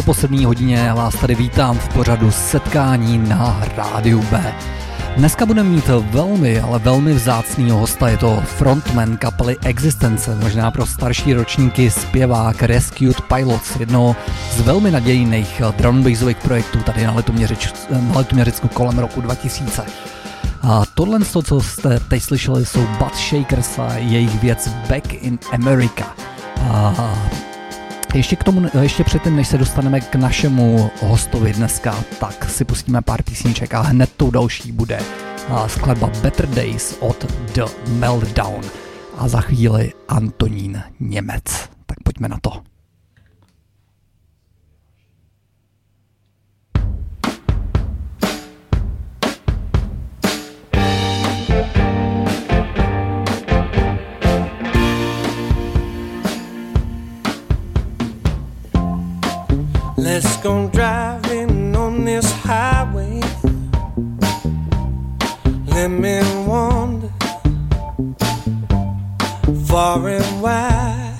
málo poslední hodině vás tady vítám v pořadu setkání na rádiu B. Dneska budeme mít velmi, ale velmi vzácného hosta, je to frontman kapely Existence, možná pro starší ročníky zpěvák Rescued Pilots, jedno z velmi nadějných drum projektů tady na, Letoměřič, na Letoměřicku kolem roku 2000. A tohle, co jste teď slyšeli, jsou Butt Shakers a jejich věc Back in America. A ještě k tomu, ještě předtím, než se dostaneme k našemu hostovi dneska, tak si pustíme pár písniček a hned tou další bude skladba Better Days od The Meltdown a za chvíli Antonín Němec. Tak pojďme na to. Let's go driving on this highway. Let me wander far and wide.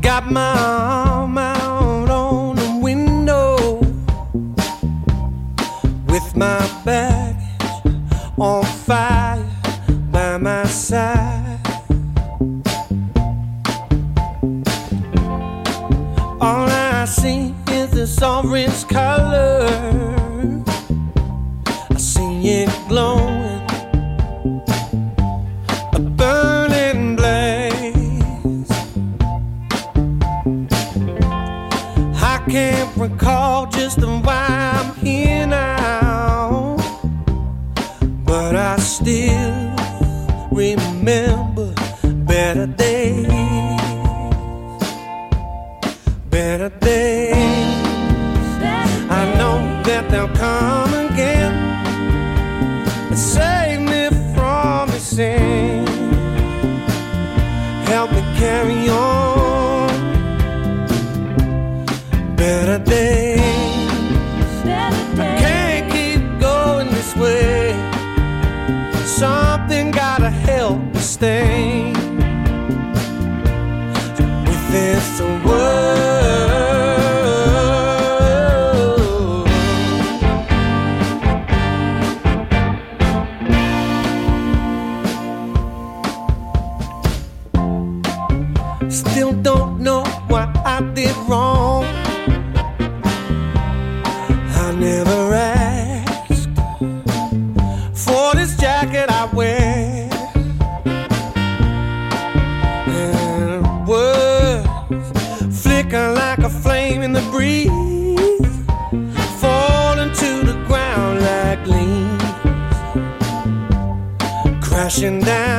Got my arm out on the window with my baggage on fire by my side. This orange color. I see it glowing, a burning blaze. I can't recall just why I'm here now, but I still remember better days better days. I know that they'll come again and save me from the sin. Help me carry on. Better days. I can't keep going this way. Something gotta help me stay. Crashing down.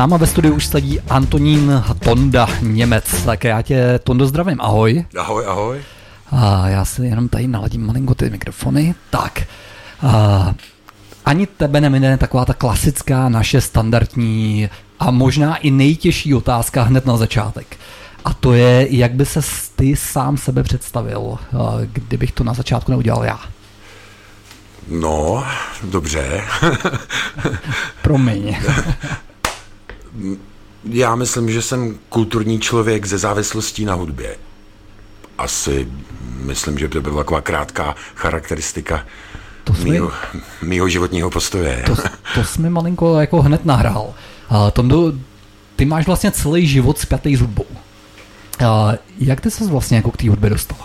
Náma ve studiu už sedí Antonín Tonda, Němec. Tak já tě, Tondo, zdravím, ahoj. Ahoj, ahoj. A já si jenom tady naladím malinko ty mikrofony. Tak, a ani tebe nemine taková ta klasická naše standardní a možná i nejtěžší otázka hned na začátek. A to je, jak by se ty sám sebe představil, kdybych to na začátku neudělal já. No, dobře. Promiň. Já myslím, že jsem kulturní člověk ze závislostí na hudbě. Asi myslím, že to byla taková krátká charakteristika To jsme- mýho, mýho životního postoje. To, to jsi mi malinko jako hned nahrál. A Tondo, ty máš vlastně celý život spjatý s hudbou. A jak ty se vlastně jako k té hudbě dostal?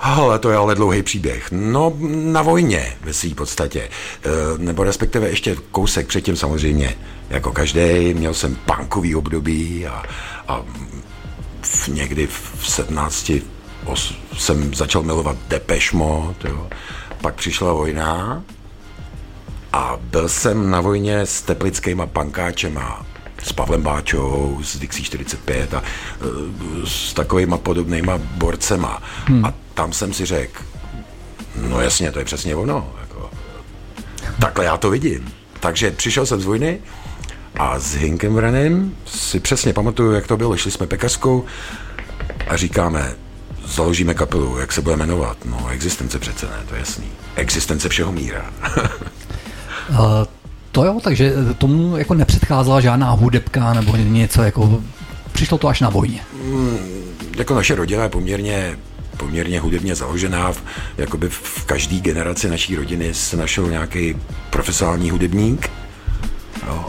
Ale to je ale dlouhý příběh. No, na vojně ve své podstatě. E, nebo respektive ještě kousek předtím samozřejmě. Jako každý, měl jsem punkový období a, a v, někdy v 17 os, jsem začal milovat Depeche Mode. Pak přišla vojna a byl jsem na vojně s teplickýma pankáčema, s Pavlem Báčou, s Dixie 45 a e, s takovýma podobnýma borcema. Hmm. A tam jsem si řekl, no jasně, to je přesně ono. Jako, takhle já to vidím. Takže přišel jsem z vojny a s Hinkem Vranem si přesně pamatuju, jak to bylo. Šli jsme pekařskou a říkáme, založíme kapelu, jak se bude jmenovat. No, existence přece ne, to je jasný. Existence všeho míra. to jo, takže tomu jako nepředcházela žádná hudebka nebo něco jako... Přišlo to až na vojně. jako naše rodina je poměrně poměrně hudebně založená. V, jakoby v každé generaci naší rodiny se našel nějaký profesionální hudebník. Jo.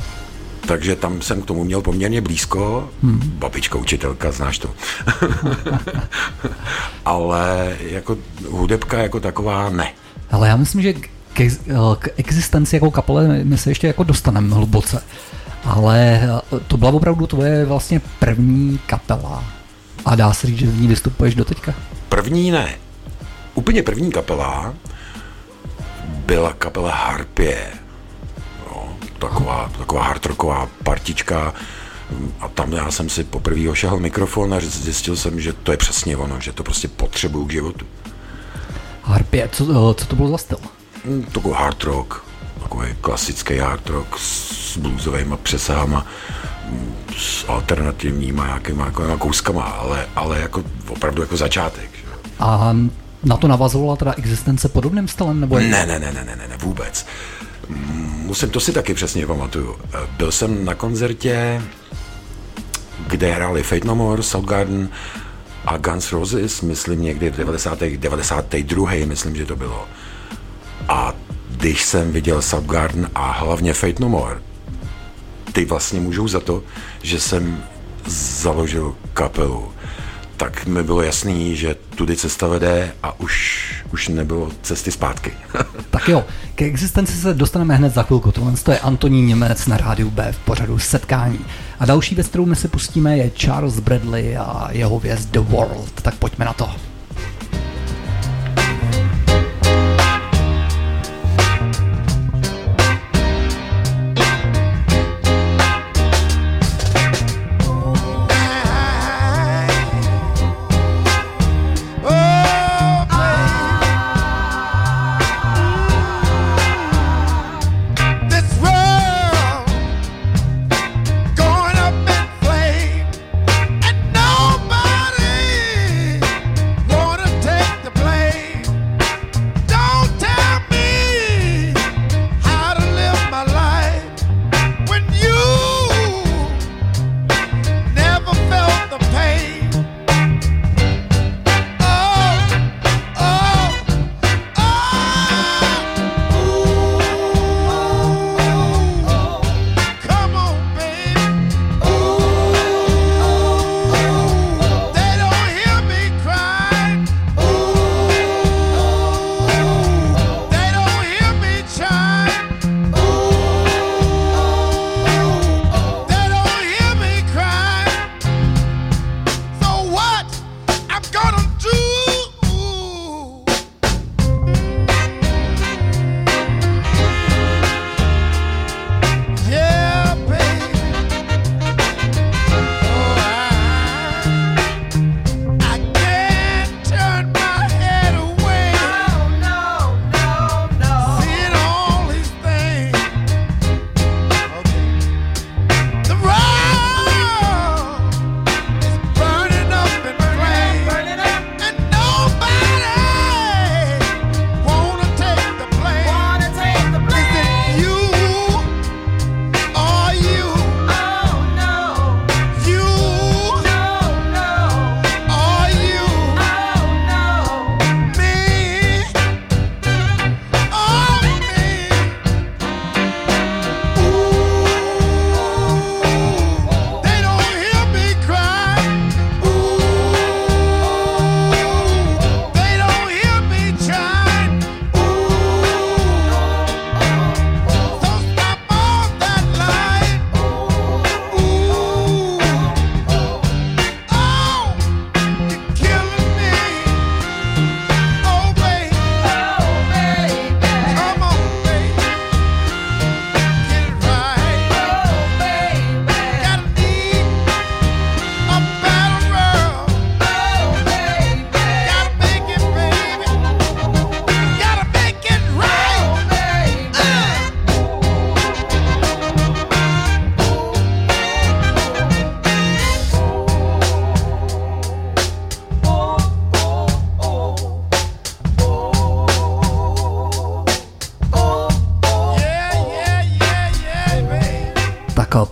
Takže tam jsem k tomu měl poměrně blízko. Hmm. Babička učitelka, znáš to. Ale jako hudebka jako taková ne. Ale já myslím, že k, k, k existenci jako kapele my se ještě jako dostaneme hluboce. Ale to byla opravdu tvoje vlastně první kapela. A dá se říct, že v ní vystupuješ do teďka? První ne. Úplně první kapela byla kapela Harpie. Jo, taková, taková hardrocková partička. A tam já jsem si poprvé ošahal mikrofon a zjistil jsem, že to je přesně ono, že to prostě potřebuju k životu. Harpie, co, co to bylo za styl? Hm, Takový hard rock, takový klasický hard rock s bluesovými přesahama, mm, s alternativníma nějakýma jako kouskama, ale, ale jako opravdu jako začátek. Že? A na to navazovala teda existence podobným stylem? Nebo ne, ne, ne, ne, ne, ne, ne, vůbec. Mm, Musím, to si taky přesně pamatuju. Eh, Byl jsem na koncertě, kde hráli Fate No More, Soundgarden a Guns Roses, myslím někdy v 90. 92. myslím, že to bylo. A když jsem viděl Soundgarden a hlavně Fate No More, ty vlastně můžou za to, že jsem založil kapelu. Tak mi bylo jasný, že tudy cesta vede a už, už nebylo cesty zpátky. Tak jo, ke existenci se dostaneme hned za chvilku. Tohle to je Antonín Němec na rádiu B v pořadu Setkání. A další věc, kterou my si pustíme, je Charles Bradley a jeho věc The World. Tak pojďme na to.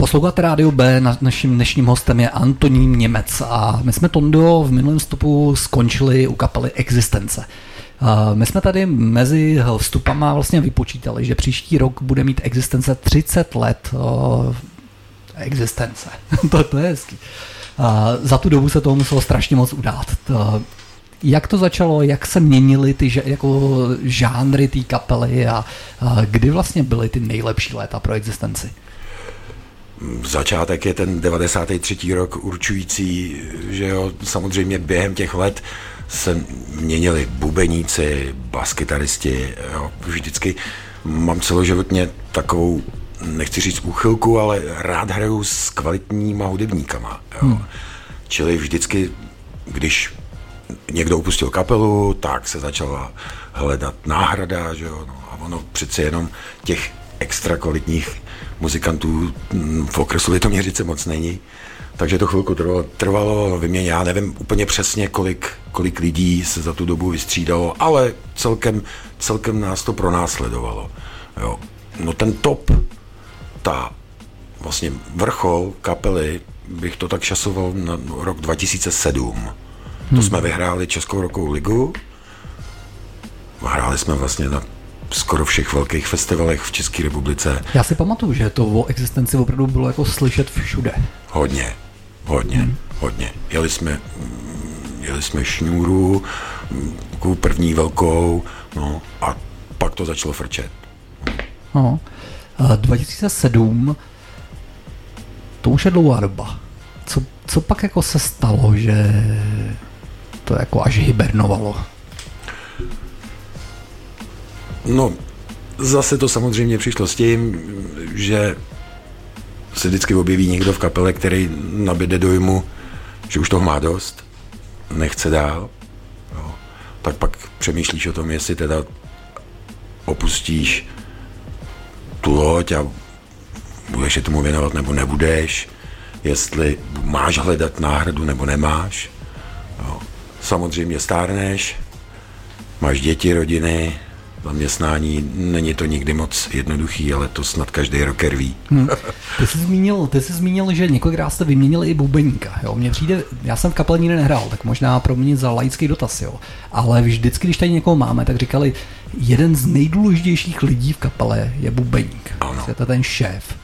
Posloucháte rádio B, na- naším dnešním hostem je Antonín Němec a my jsme Tondo v minulém vstupu skončili u kapely Existence. My jsme tady mezi vstupama vlastně vypočítali, že příští rok bude mít existence 30 let existence. to, to je hezký. Za tu dobu se toho muselo strašně moc udát. To, jak to začalo, jak se měnily ty jako žánry té kapely a, a kdy vlastně byly ty nejlepší léta pro existenci? Začátek je ten 93. rok určující, že jo, samozřejmě během těch let se měnili bubeníci, baskytaristi, jo, vždycky mám celoživotně takovou, nechci říct úchylku, ale rád hraju s kvalitníma hudebníkama, jo. Hmm. Čili vždycky, když někdo opustil kapelu, tak se začala hledat náhrada, že jo, no, a ono přece jenom těch extra kvalitních muzikantů mm, v okresu Litoměřice moc není. Takže to chvilku trvalo, trvalo vyměně, já nevím úplně přesně, kolik, kolik lidí se za tu dobu vystřídalo, ale celkem, celkem nás to pronásledovalo. Jo. No ten top, ta vlastně vrchol kapely, bych to tak časoval na rok 2007. To jsme vyhráli Českou rokovou ligu. Hráli jsme vlastně na skoro všech velkých festivalech v České republice. Já si pamatuju, že to o existenci opravdu bylo jako slyšet všude. Hodně, hodně, hmm. hodně. Jeli jsme, jeli jsme šňůru, takovou první velkou, no a pak to začalo frčet. No. Eh, 2007, to už je dlouhá doba. Co, co pak jako se stalo, že to jako až hibernovalo? No, zase to samozřejmě přišlo s tím, že se vždycky objeví někdo v kapele, který nabide dojmu, že už toho má dost, nechce dál. Jo. Tak pak přemýšlíš o tom, jestli teda opustíš tu loď a budeš se tomu věnovat nebo nebudeš, jestli máš hledat náhradu nebo nemáš. Jo. Samozřejmě stárneš, máš děti, rodiny, zaměstnání, není to nikdy moc jednoduchý, ale to snad každý rocker ví. Ty jsi zmínil, ty jsi zmínil že několikrát jste vyměnili i bubeníka. Jo? Mně přijde, já jsem v kapele nikdy nehrál, tak možná pro mě za laický dotaz, jo. Ale vždycky, když tady někoho máme, tak říkali, jeden z nejdůležitějších lidí v kapele je bubeník. Ano. Je to ten šéf.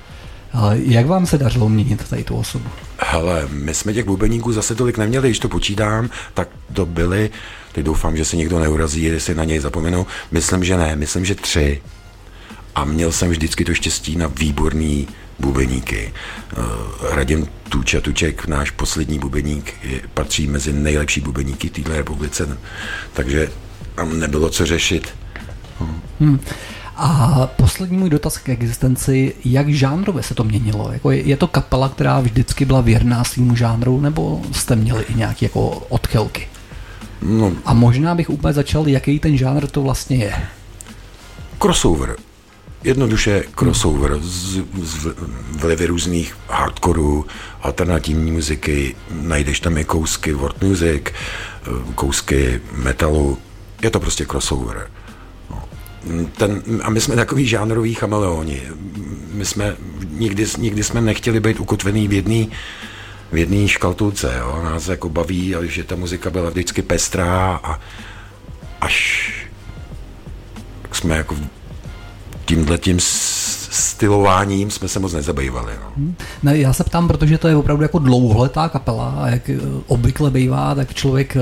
Jak vám se dařilo měnit tady tu osobu? Hele, my jsme těch bubeníků zase tolik neměli, když to počítám, tak to byly, teď doufám, že se někdo neurazí, jestli na něj zapomenu, myslím, že ne, myslím, že tři. A měl jsem vždycky to štěstí na výborný bubeníky. Eh, Radim Tuča Tuček, náš poslední bubeník, je, patří mezi nejlepší bubeníky této republice, takže tam nebylo co řešit. A poslední můj dotaz k existenci, jak žánrově se to měnilo? Jako je, je to kapela, která vždycky byla věrná svýmu žánru, nebo jste měli i nějaké jako odchylky? No, A možná bych úplně začal, jaký ten žánr to vlastně je. crossover. Jednoduše crossover z, z vlivy různých hardkorů, alternativní muziky, najdeš tam i kousky world music, kousky metalu, je to prostě crossover. No. Ten, a my jsme takový žánroví chameleoni. My jsme, nikdy, nikdy jsme nechtěli být ukotvený v jedné v jedné škatulce. Jo. Nás jako baví, že ta muzika byla vždycky pestrá a až jsme jako tímhle tím stylováním jsme se moc nezabývali. No. Ne, já se ptám, protože to je opravdu jako dlouholetá kapela a jak eh, obvykle bývá, tak člověk, eh,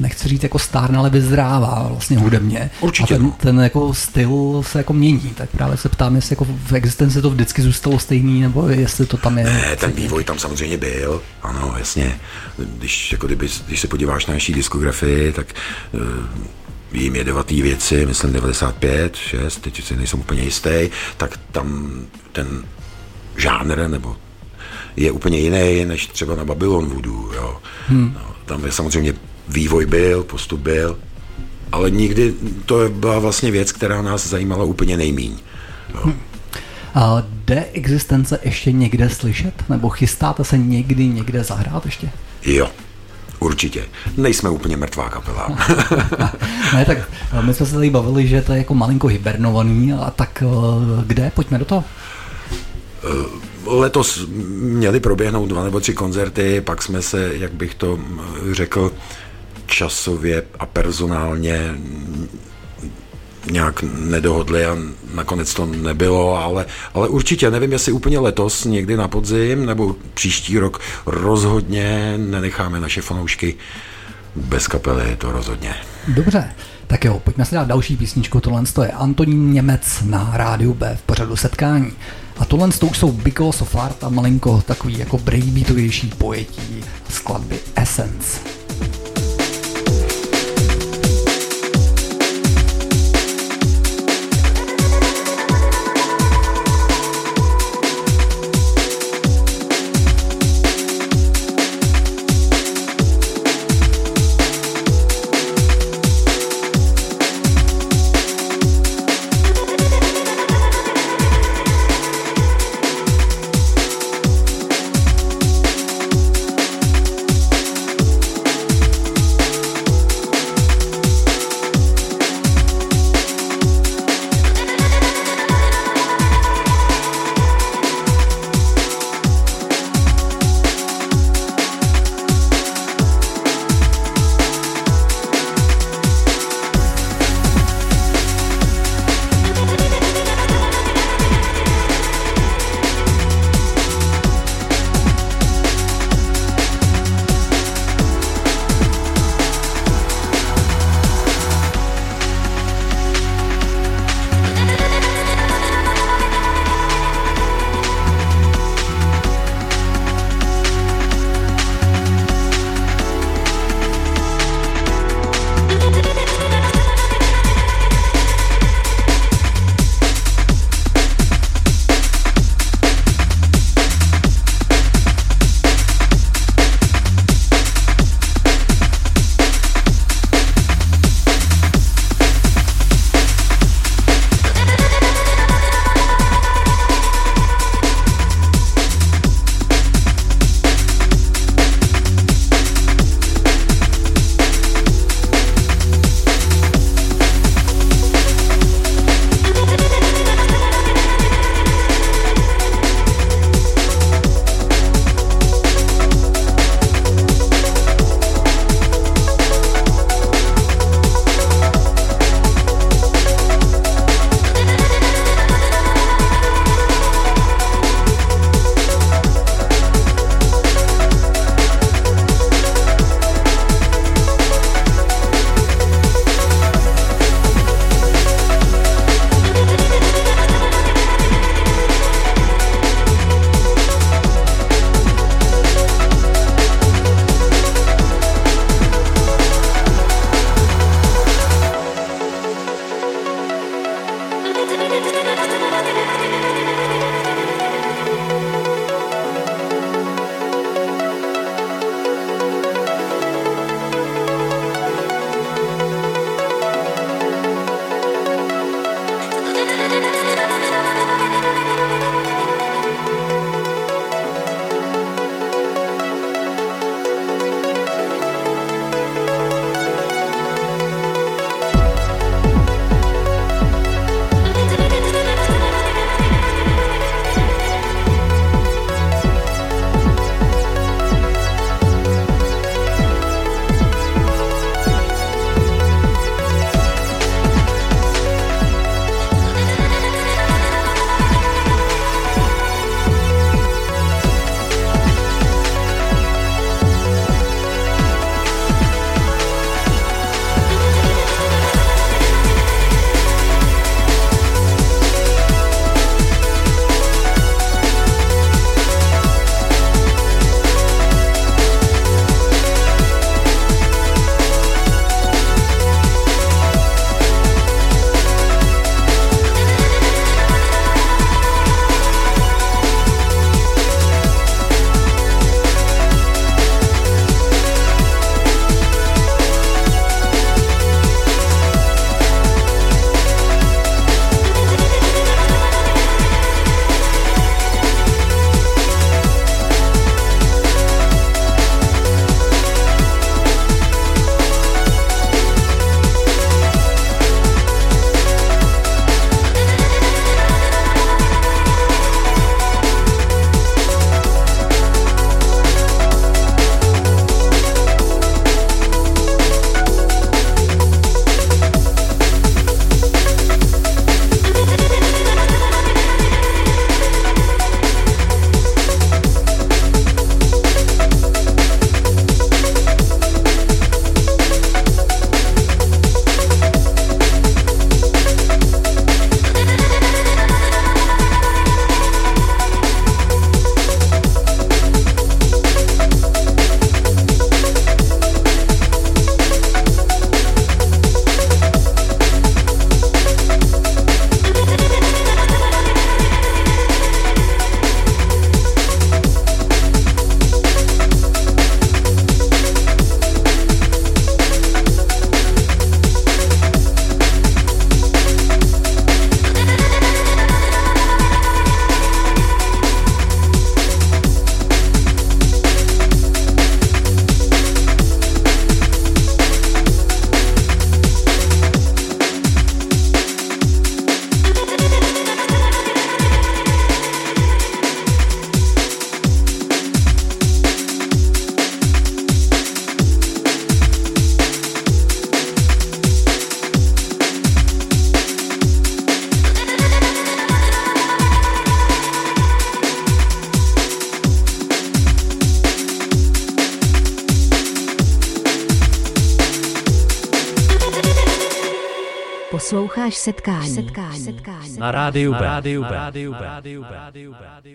nechci říct jako stárne, ale vyzrává vlastně hudebně. Určitě, A ten, no. ten jako styl se jako mění, tak právě se ptám, jestli jako v existenci to vždycky zůstalo stejný, nebo jestli to tam je. Ne, ten vývoj tam samozřejmě byl, ano, jasně. Když, jako kdyby, když se podíváš na naší diskografii, tak uh, jim jedovatý věci, myslím 95, 6, teď si nejsem úplně jistý, tak tam ten žánr nebo je úplně jiný než třeba na Babylon Voodoo. Jo. Hmm. No, tam je samozřejmě vývoj byl, postup byl, ale nikdy to byla vlastně věc, která nás zajímala úplně nejmíň. Jo. A jde existence ještě někde slyšet? Nebo chystáte se někdy někde zahrát ještě? Jo, určitě. Nejsme úplně mrtvá kapela. ne, tak eh, my jsme se tady bavili, že to je jako malinko hibernovaný, a tak eh, kde? Pojďme do toho. Letos měli proběhnout dva nebo tři koncerty, pak jsme se, jak bych to mm, řekl, časově a personálně nějak nedohodli a nakonec to nebylo, ale, ale určitě nevím, jestli úplně letos, někdy na podzim nebo příští rok rozhodně nenecháme naše fanoušky bez kapely, to rozhodně. Dobře, tak jo, pojďme si dát další písničku. Tohle to je Antonín Němec na rádiu B v pořadu setkání. A tohle to už jsou Because of Art a malinko takový jako breakbeatovější pojetí skladby Essence. setkání. setkání. setkání. Na rádiu B. Na rádiu B. Na rádiu B. Na rádiu B.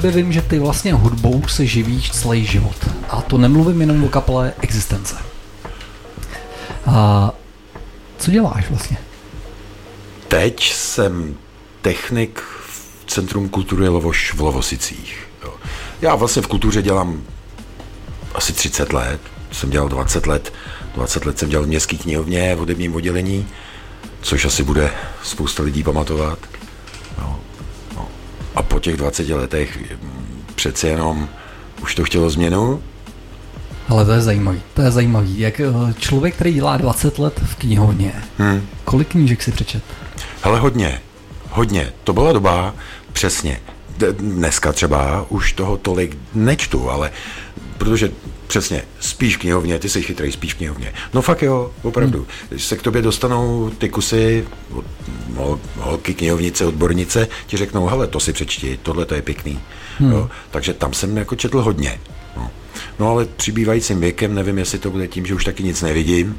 tobě vím, že ty vlastně hudbou se živíš celý život. A to nemluvím jenom o kapele existence. A co děláš vlastně? Teď jsem technik v Centrum kultury Lovoš v Lovosicích. Jo. Já vlastně v kultuře dělám asi 30 let. Jsem dělal 20 let. 20 let jsem dělal v městské knihovně v hudebním oddělení, což asi bude spousta lidí pamatovat. A po těch 20 letech přeci jenom už to chtělo změnu, Ale to je zajímavý, to je zajímavý. Jak eh, člověk, který dělá 20 let v knihovně, hmm. kolik knížek si přečet? Hele, hodně, hodně. To byla doba, přesně. Dneska třeba už toho tolik nečtu, ale protože přesně, spíš knihovně, ty jsi chytrý, spíš knihovně. No fakt jo, opravdu. Hmm. Když se k tobě dostanou ty kusy, holky, knihovnice, odbornice, ti řeknou, hele, to si přečti, tohle to je pěkný. Hmm. Jo, takže tam jsem jako četl hodně. No. Ale přibývajícím věkem, nevím, jestli to bude tím, že už taky nic nevidím.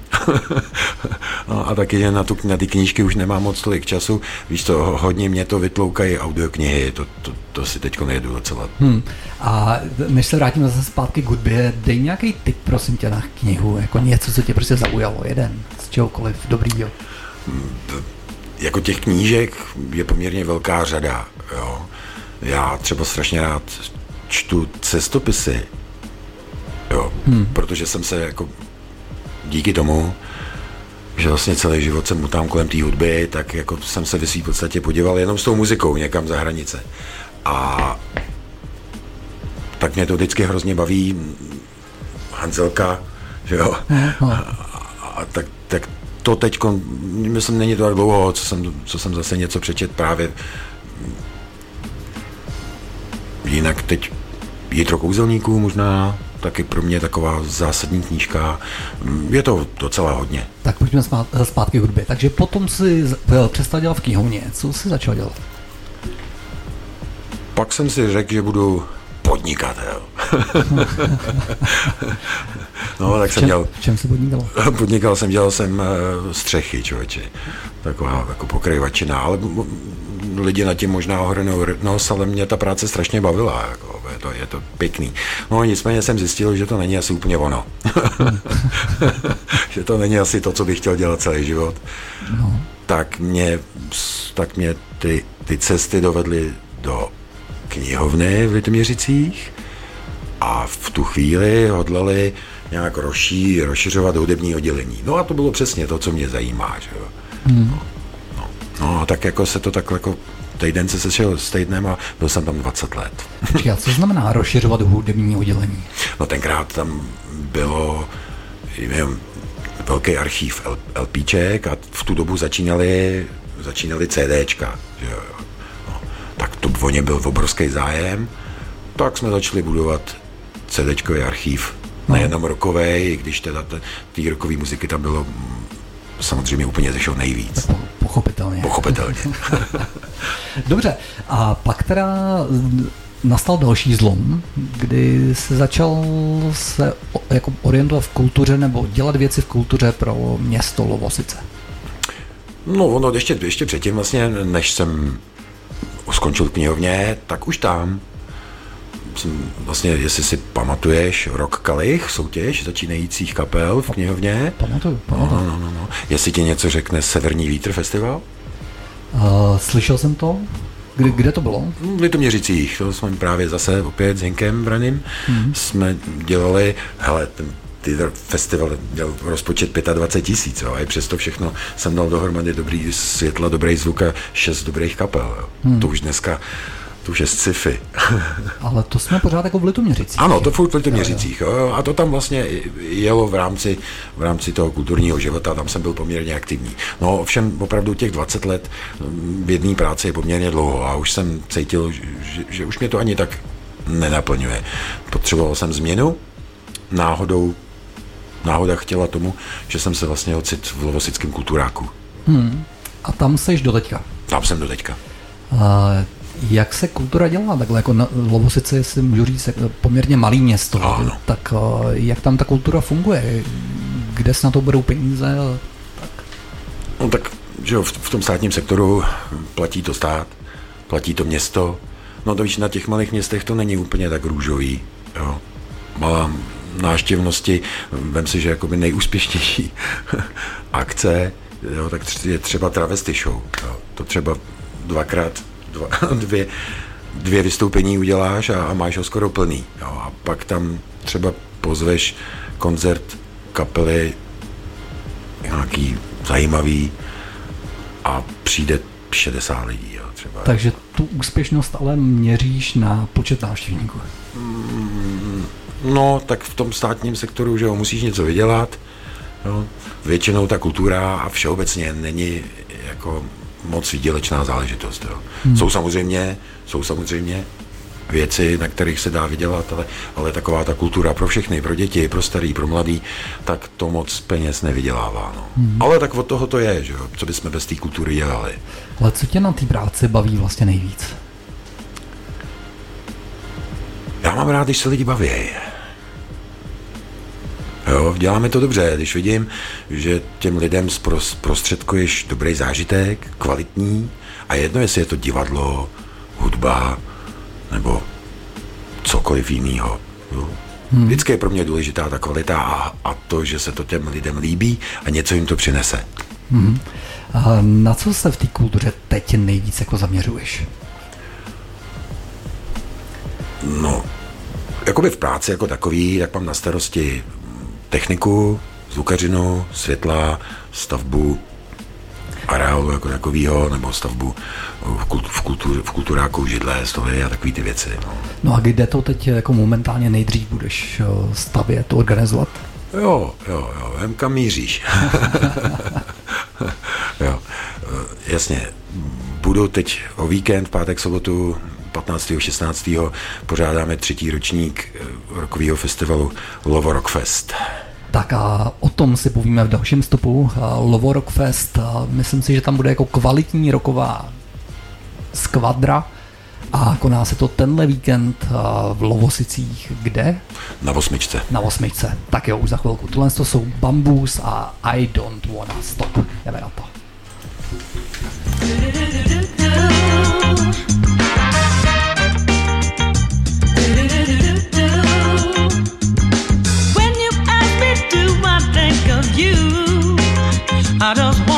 no, a taky, že na, tu, na ty knížky už nemám moc tolik času. Víš to, hodně mě to vytloukají audioknihy, to, to, to si teď nejedu docela. Hmm. A než se vrátím zase zpátky k hudbě, dej nějaký tip, prosím tě, na knihu, jako něco, co tě prostě zaujalo, jeden, z čehokoliv dobrýho. Jako těch knížek je poměrně velká řada. Jo. Já třeba strašně rád čtu cestopisy, jo, hmm. protože jsem se jako díky tomu, že vlastně celý život jsem mutám kolem té hudby, tak jako jsem se ve svý podstatě podíval jenom s tou muzikou někam za hranice. A tak mě to vždycky hrozně baví Hanzelka, že jo. A, a tak, tak to teď, myslím, není to tak dlouho, co jsem, co jsem zase něco přečet právě jinak teď Jitro Kouzelníků možná, taky pro mě taková zásadní knížka. Je to docela hodně. Tak pojďme zpát, zpátky k hudbě. Takže potom si eh, přestal dělat v knihovně. Co jsi začal dělat? Pak jsem si řekl, že budu podnikatel. no, tak V jsem čem, dělal, v čem se podnikalo? podnikal jsem, dělal jsem eh, střechy, člověče. Taková jako pokryvačina, ale lidi na tím možná ohrnou nos, ale mě ta práce strašně bavila. Jako, je, to, je to pěkný. No nicméně jsem zjistil, že to není asi úplně ono. že to není asi to, co bych chtěl dělat celý život. No. Tak mě, tak mě ty, ty cesty dovedly do knihovny v Litoměřicích a v tu chvíli hodlali nějak rozší, rozšiřovat hudební oddělení. No a to bylo přesně to, co mě zajímá. Že jo. No, no, no, tak jako se to tak jako týden se sešel s týdnem a byl jsem tam 20 let. Počkej, a co znamená rozšiřovat hudební oddělení? No tenkrát tam bylo nevím, velký archív LPček a v tu dobu začínali, začínali CDčka. Že jo. No, tak to o ně byl obrovský zájem, tak jsme začali budovat CDčkový archív, nejenom rokový, i když teda te- té rokové muziky tam bylo samozřejmě úplně ze všeho nejvíc. Po- Pochopitelně. Pochopitelně. Dobře, a pak teda nastal další zlom, kdy se začal se jako orientovat v kultuře nebo dělat věci v kultuře pro město Lovosice. No, ono ještě, ještě předtím vlastně, než jsem skončil v knihovně, tak už tam vlastně, jestli si pamatuješ, Rock Kalich, soutěž začínajících kapel v knihovně. Pamatuju, No, pamatuju. no, no, no. Jestli ti něco řekne Severní vítr festival? Uh, slyšel jsem to? Kde, kde to bylo? V Litoměřicích, to jsme právě zase opět s Hinkem Braným, mm-hmm. jsme dělali, hele, ten ty festival měl rozpočet 25 tisíc, a i přesto všechno jsem dal dohromady dobrý světla, dobrý zvuk a šest dobrých kapel. Jo. Hmm. To už dneska, už je sci-fi. Ale to jsme pořád jako v Litoměřicích. Ano, to furt v Litoměřicích. Jo, jo. A to tam vlastně jelo v rámci, v rámci toho kulturního života, tam jsem byl poměrně aktivní. No ovšem opravdu těch 20 let mm, v jedné práci je poměrně dlouho a už jsem cítil, že, že, už mě to ani tak nenaplňuje. Potřeboval jsem změnu, náhodou náhoda chtěla tomu, že jsem se vlastně ocit v Lovosickém kulturáku. A tam seš do teďka. Tam jsem do teďka. Uh, jak se kultura dělá takhle? Jako na Lovosice, jestli můžu říct, poměrně malý město. Ano. Tak uh, jak tam ta kultura funguje? Kde se na to budou peníze? Tak. No tak, že jo, v, v tom státním sektoru platí to stát, platí to město. No to víš, na těch malých městech to není úplně tak růžový. Jo. Malá náštěvnosti, vem si, že jakoby nejúspěšnější akce, jo, tak je třeba travesty show. Jo. To třeba dvakrát, dva, dvě, dvě vystoupení uděláš a, a máš ho skoro plný. Jo. A pak tam třeba pozveš koncert kapely nějaký zajímavý a přijde 60 lidí, jo, třeba. Takže tu úspěšnost ale měříš na počet návštěvníků. No, tak v tom státním sektoru, že jo, musíš něco vydělat. Jo. Většinou ta kultura a všeobecně není jako moc výdělečná záležitost. Jo. Hmm. Jsou samozřejmě, jsou samozřejmě věci, na kterých se dá vydělat, ale, ale taková ta kultura pro všechny, pro děti, pro starý, pro mladý, tak to moc peněz nevydělává. No. Hmm. Ale tak od toho to je, že jo, co bychom bez té kultury dělali. Ale co tě na té práci baví vlastně nejvíc? Já mám rád, když se lidi baví. Jo, děláme to dobře, když vidím, že těm lidem zpros- prostředkuješ dobrý zážitek, kvalitní, a jedno, jestli je to divadlo, hudba, nebo cokoliv jiného. Hmm. Vždycky je pro mě důležitá ta kvalita a, a to, že se to těm lidem líbí a něco jim to přinese. A na co se v té kultuře teď nejvíc jako zaměřuješ? No, jakoby v práci jako takový, tak mám na starosti techniku, zvukařinu, světla, stavbu areálu jako takovýho, nebo stavbu v, kult, v, kultur, v kulturáku židle, stoly a takové ty věci. No. No a kde to teď jako momentálně nejdřív budeš eh, stavět, organizovat? Jo, jo, jo, vem kam míříš. jo, eh, jasně, budu teď o víkend, pátek, sobotu, 15. 16. pořádáme třetí ročník eh, rokového festivalu Lovo Rock Fest. Tak a o tom si povíme v dalším stopu. Lovo Rock Fest, a myslím si, že tam bude jako kvalitní roková skvadra a koná se to tenhle víkend v Lovosicích, kde? Na osmičce. Na osmičce. Tak jo, už za chvilku. Tohle to jsou Bambus a I Don't Wanna Stop. Jdeme na to. I just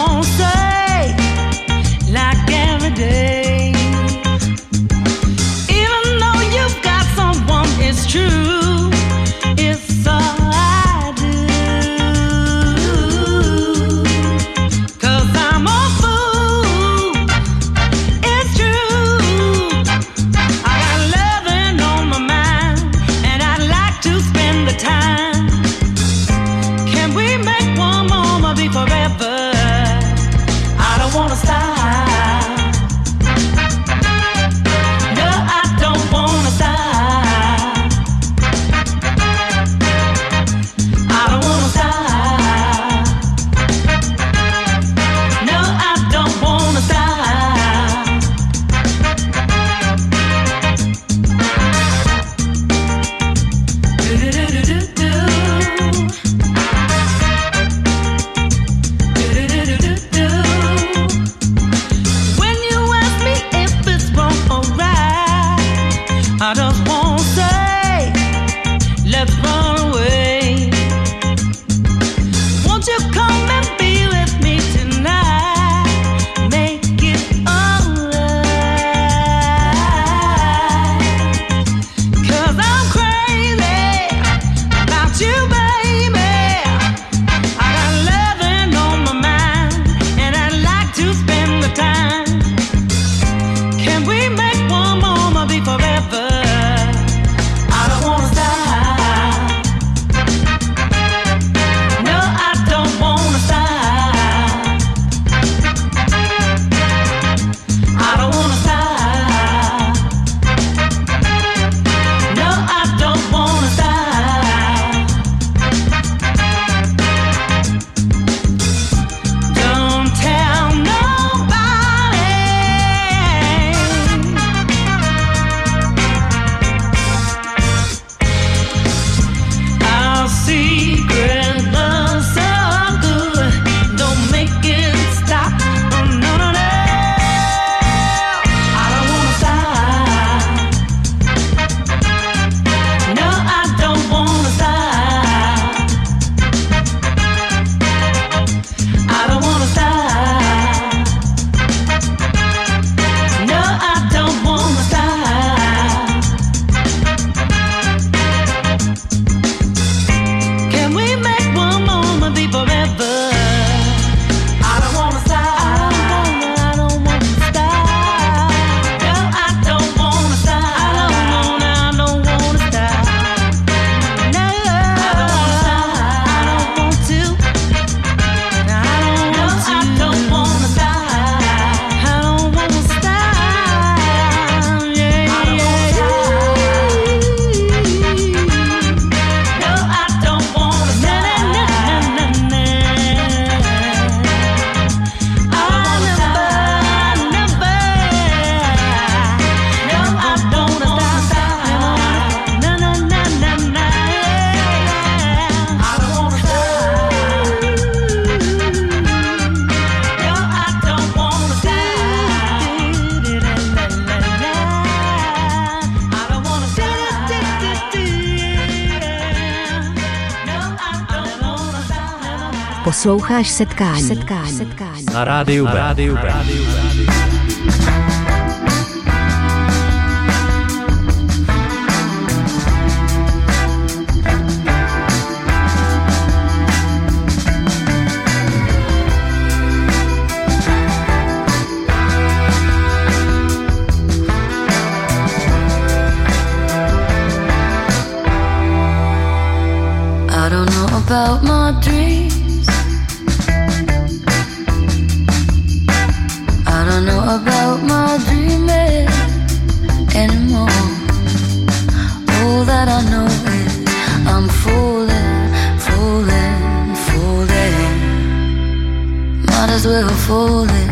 Posloucháš setkání. setkání. setkání. Na rádiu B. Na rádiu B. Na rádiu B. about my dreams falling.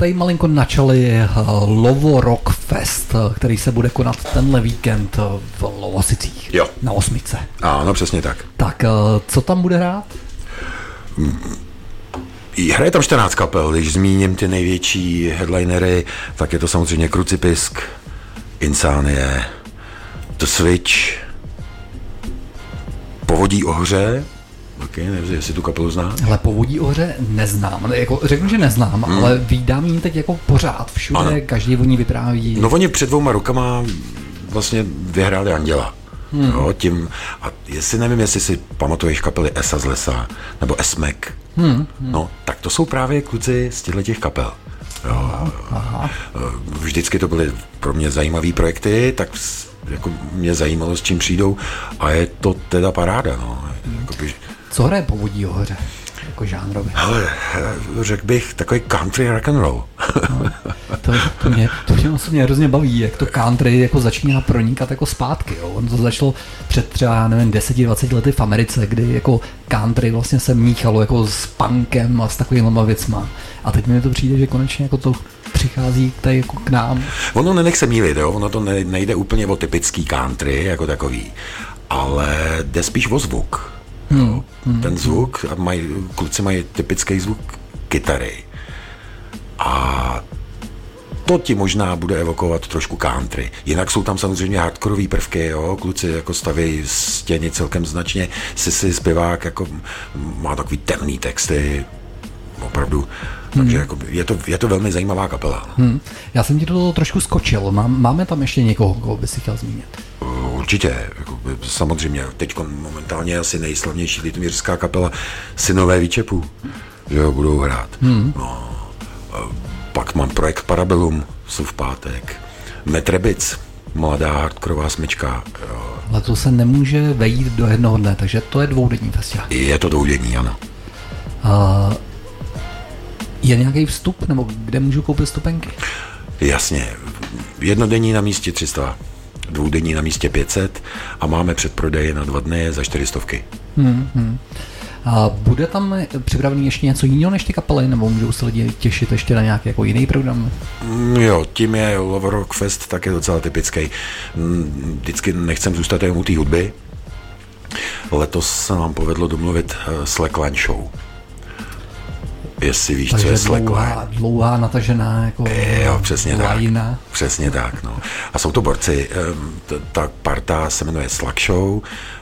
tady malinko načali eh, Lovo Rock Fest, eh, který se bude konat tenhle víkend eh, v Lovosicích. Jo. Na osmice. Ano, přesně tak. Tak, co tam bude hrát? Mm, hraje tam 14 kapel, když zmíním ty největší headlinery, tak je to samozřejmě Krucipisk, Insanie, The Switch, Povodí ohře, taky, nevím, jestli tu kapelu zná. Ale povodí oře neznám. Ne, Jako, řeknu, že neznám, hmm. ale vídám ji teď jako pořád. Všude, Ano. každý o ní vypráví. No oni před dvouma rokama vlastně vyhráli Anděla. Hmm. Jo, tím, a jestli nevím, jestli si pamatuješ kapely Esa z lesa, nebo Esmek, hmm. no, tak to jsou právě kluci z těchto těch kapel. Jo, Aha. vždycky to byly pro mě zajímavé projekty, tak jako mě zajímalo, s čím přijdou a je to teda paráda, no. Jakoby, Co hraje povodí oře? Jako žánrově. ale řekl bych takový country rock and roll. To, to, mě, to mě osobně hrozně baví, jak to country jako začíná pronikat jako zpátky. Jo. On to začalo před třeba, já nevím, 10-20 lety v Americe, kdy jako country vlastně se míchalo jako s punkem a s takovými věcma. A teď mi to přijde, že konečně jako to přichází tady jako k nám. Ono nenech se mílit, jo? ono to ne, nejde úplně o typický country jako takový, ale jde spíš o zvuk. Jo? Ten zvuk, a mají, kluci mají typický zvuk kytary. A to ti možná bude evokovat trošku country. Jinak jsou tam samozřejmě hardcoreové prvky, jo? kluci jako staví stěny celkem značně, Sisi zpěvák jako má takový temný texty, opravdu, takže jako je, to, je to velmi zajímavá kapela. no. Hm. Já jsem ti do toho trošku skočil. Mám, máme tam ještě někoho, koho by si chtěl zmínit. Určitě, jako, samozřejmě. Teď momentálně je asi nejslavnější litomířská kapela Synové výčepů, že jo, budou hrát. Hmm. No, a pak mám projekt Parabellum, jsou v pátek. Metrebic, mladá hardkorová smyčka. To se nemůže vejít do jednoho dne, takže to je dvoudenní festival. Je to dvoudenní, ano. Uh, je nějaký vstup, nebo kde můžu koupit stupenky? Jasně, jednodenní na místě 300, dvoudenní na místě 500 a máme předprodeje na dva dny za 400. A bude tam připravený ještě něco jiného než ty kapely, nebo můžou se lidi těšit ještě na nějaký jako jiný program? Mm, Jo, tím je Love Rock Fest tak je docela typický. Mm, Vždycky nechcem zůstat jenom u té hudby. Letos se nám povedlo domluvit eh, Slackline Show. Jestli víš, co Takže je dlouhá, Slackline. dlouhá, natažená jako Jo, přesně tak. lajna. Přesně tak, no. A jsou to borci. Ta parta se jmenuje Slack Show.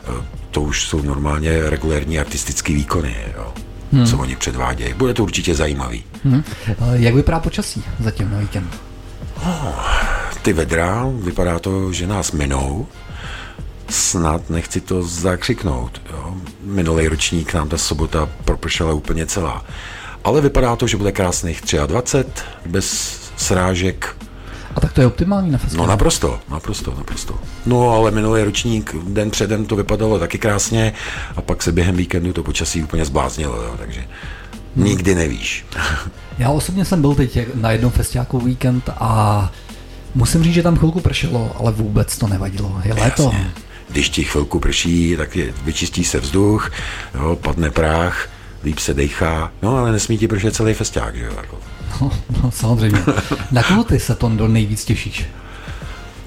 Eh, To už jsou normálně regulérní artistické výkony, jo. Hmm. Co oni předvádějí. Bude to určitě zajímavý. Hm. Jak vypadá počasí zatím na víkend? ty vedra, vypadá to, že nás minou. Snad nechci to zakřiknout. Jo. Minulý ročník nám ta sobota propršela úplně celá. Ale vypadá to, že bude krásných 23, bez srážek. A tak to je optimální na No festivalu. naprosto, naprosto, naprosto. No ale minulý ročník, den předem to vypadalo taky krásně a pak se během víkendu to počasí úplně zbláznilo, jo, takže nikdy nevíš. Já osobně jsem byl teď na jednom festiáku víkend a musím říct, že tam chvilku pršelo, ale vůbec to nevadilo. Je léto. Jasně. Když ti chvilku prší, tak je, vyčistí se vzduch, jo, padne prach, líp se dejchá, no ale nesmí ti pršet celý festiák, že jo, jako. No, no, samozřejmě. Na koho ty se to nejvíc těšíš?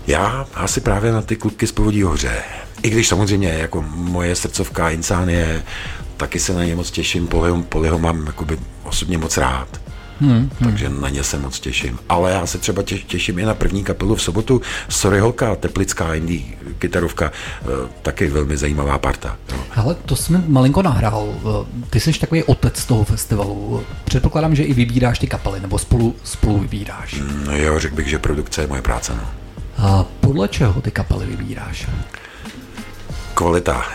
Já asi právě na ty klubky z Povodí hoře. I když samozřejmě jako moje srdcovka Insánie, taky se na ně moc těším, Poliho, Poliho mám jakoby osobně moc rád. Hmm, takže na ně se moc těším. Ale já se třeba tě- těším i na první kapelu v sobotu. Sorry Holka, teplická indie kytarovka, eh, taky velmi zajímavá parta. Ale to jsi mi malinko nahrál. Ty jsi takový otec toho festivalu. Předpokládám, že i vybíráš ty kapely, nebo spolu, spolu vybíráš. No jo, řekl bych, že produkce je moje práce. No. A podle čeho ty kapely vybíráš? Kvalita.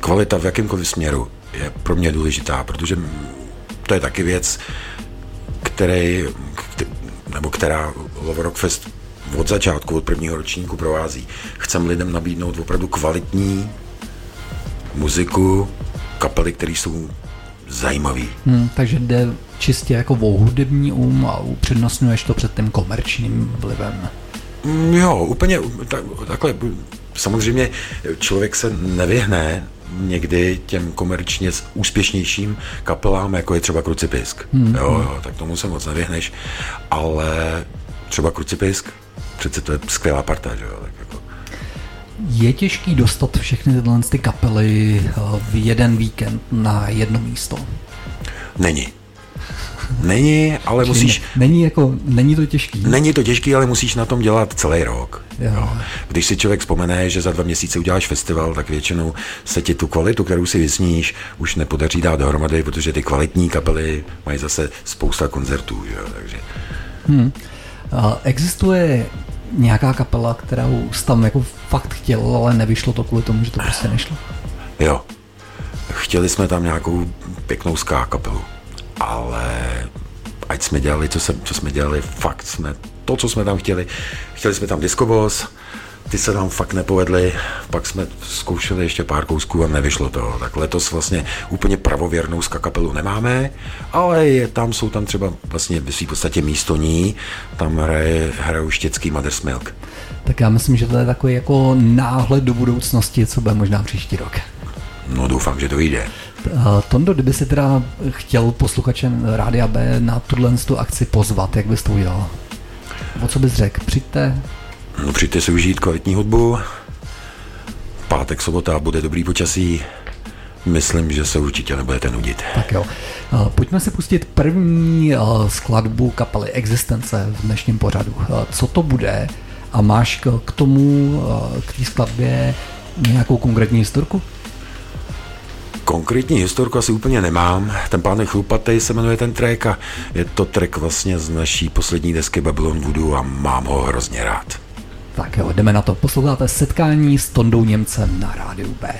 Kvalita v jakémkoliv směru je pro mě důležitá, protože mm, to je taky věc, který, kte- nebo která Love Rock Fest od začátku, od prvního ročníku provází. Chcem lidem nabídnout opravdu kvalitní muziku, kapely, které jsou zajímavé. Hm, takže jde čistě jako o hudební um a upřednostňuješ to před tím komerčním vlivem. Mm, Jo, úplně tak, takhle. Samozřejmě člověk se nevyhne někdy těm komerčně úspěšnějším kapelám, jako je třeba Krucipisk. Hmm. Jo, jo, tak tomu se moc nevyhneš, ale třeba Krucipisk, přece to je skvělá parta, že jo, tak jako. Je těžký dostat všechny tyhle ty kapely eh, v jeden víkend na jedno místo. Není. Není, ale musíš, Není jako, není to těžký. Není to těžký, ale musíš na tom dělat celý rok. Jo. Jo. Když si člověk vzpomene, že za dva měsíce uděláš festival, tak většinou se ti tu kvalitu, kterou si vysníš, už nepodaří dát dohromady, protože ty kvalitní kapely mají zase spousta koncertů. Že? jo, Takže A Existuje nějaká kapela, kterou jsi tam jako fakt chtěl, ale nevyšlo to kvůli tomu, že to prostě nešlo? jo, chtěli jsme tam nějakou pěknou ská kapelu, ale ať jsme dělali, co, se, co jsme dělali, fakt jsme, to, co jsme tam chtěli, chtěli jsme tam diskobos, ty se nám fakt nepovedly, pak jsme zkoušeli ještě pár kousků a nevyšlo to. Tak letos vlastně úplně pravověrnou ska kapelu nemáme, ale je, tam jsou tam třeba vlastně v podstatě místo ní, tam hraje, hrajou štěcký Mother's Milk. Tak já myslím, že to je takový jako náhled do budoucnosti, co bude možná příští rok. No doufám, že to vyjde. Uh, Tondo, kdyby si teda chtěl posluchačem Rádia B na tuhle tu akci pozvat, jak bys to udělal? O co bys řekl? Přijďte, No přijďte si užít kvalitní hudbu. Pátek, sobota, bude dobrý počasí. Myslím, že se určitě nebudete nudit. tak jo. Uh, Pojďme si pustit první uh, skladbu kapely Existence v dnešním pořadu. Co to bude? A máš k, tomu, k té skladbě nějakou konkrétní historku? Konkrétní historku asi úplně nemám. Ten pánek Chlupatej se jmenuje ten track a je to track vlastně z naší poslední desky Babylon Voodoo a mám ho hrozně rád. Tak jo, jdeme na to. Posloucháte setkání s Tondou Němcem na rádiu B.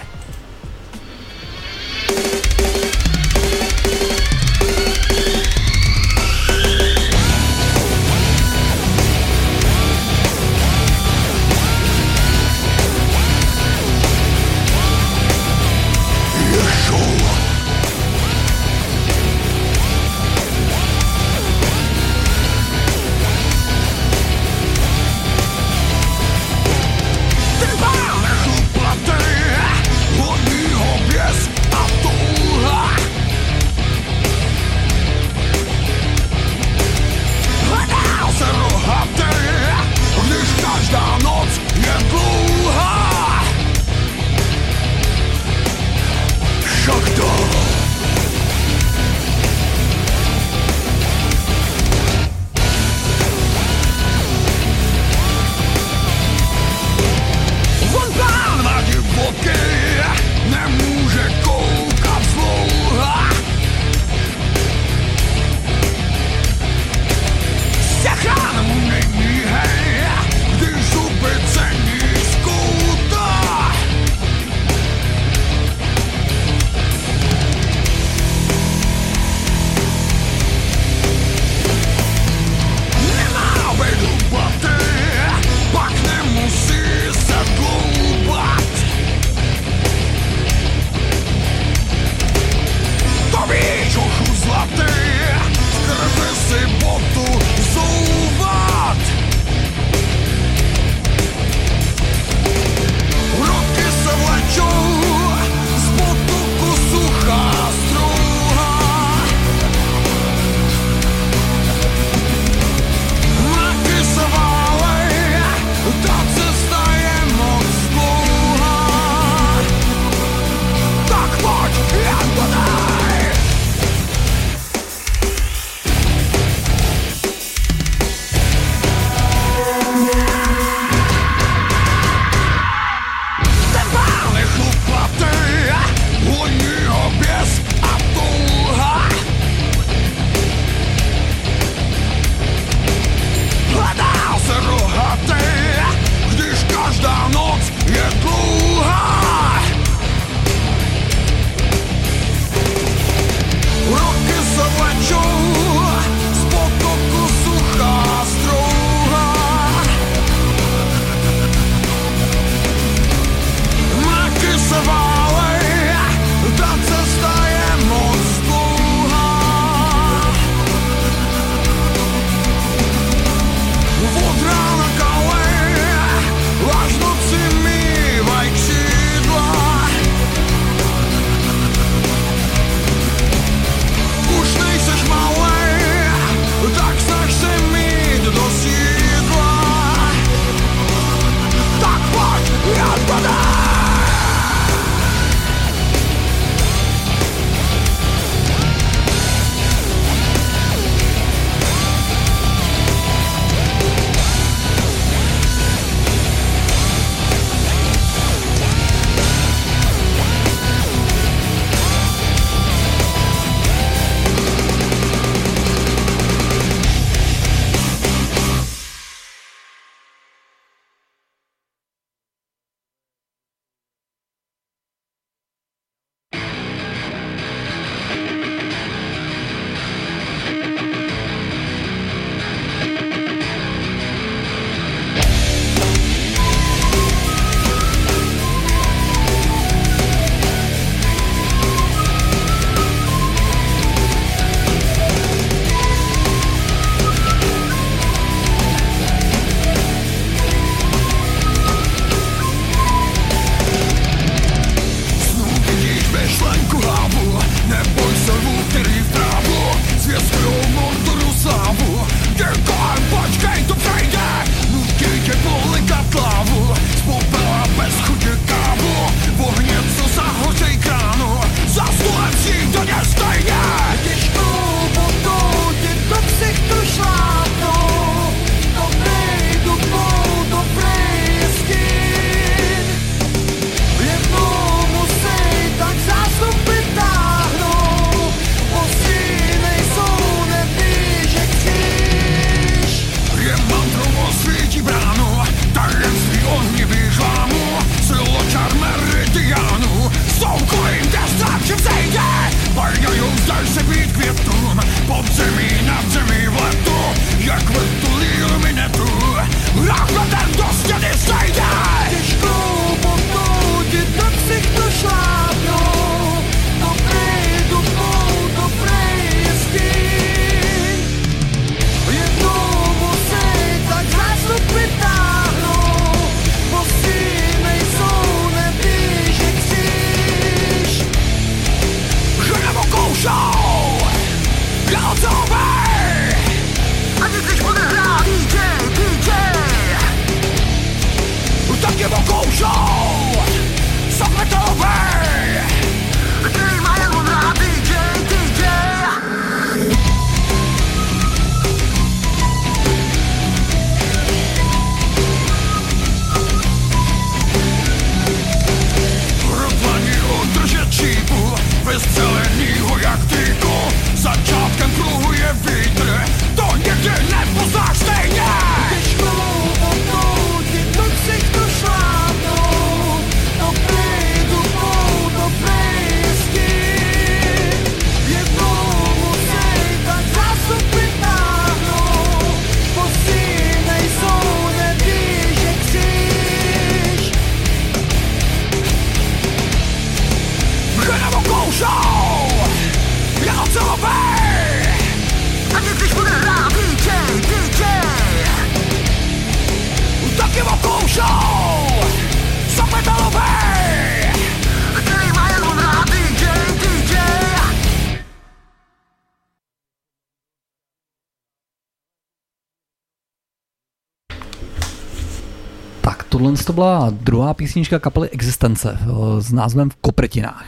tohle to byla druhá písnička kapely Existence eh, s názvem V Kopretinách.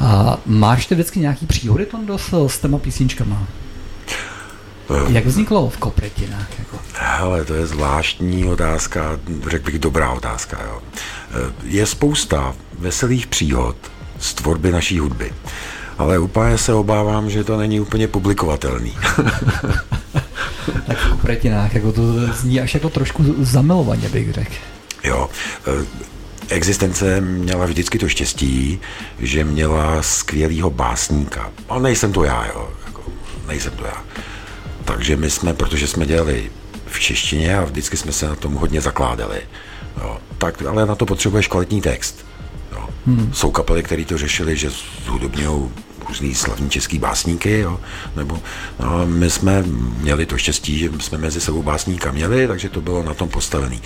A máš ty vždycky nějaký příhody, Tondo, s, s těma písničkama? Jak vzniklo v Kopretinách? Jako? Hele, to je zvláštní otázka, řekl bych dobrá otázka. Jo. Eh, Je spousta veselých příhod z tvorby naší hudby, ale úplně se obávám, že to není úplně publikovatelný. Tak v Kopretinách, jako to zní až jako trošku zamilovaně, bych řekl. Jo, eh, existence měla vždycky to štěstí, že měla skvělého básníka. Ale nejsem to já, jo. Jako, nejsem to já. Takže my jsme, protože jsme dělali v češtině a vždycky jsme se na tom hodně zakládali. Jo. Tak, ale na to potřebuješ kvalitní text. Jo. Hmm. Jsou kapely, které to řešili, že zhudobňují různý slavní český básníky, jo, nebo no, my jsme měli to štěstí, že jsme mezi sebou básníka měli, takže to bylo na tom postavený.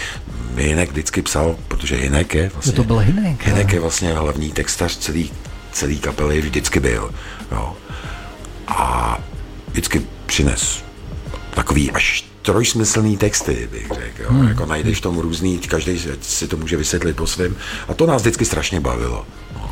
Hinek vždycky psal, protože Hinek je vlastně... To byl Hinek, Hinek je vlastně hlavní textař celý, celý kapely, vždycky byl. Jo. A vždycky přines takový až trojsmyslný texty, bych řekl. Jo. Hmm. Jako najdeš v tom různý, každý si to může vysvětlit po svém. A to nás vždycky strašně bavilo. No.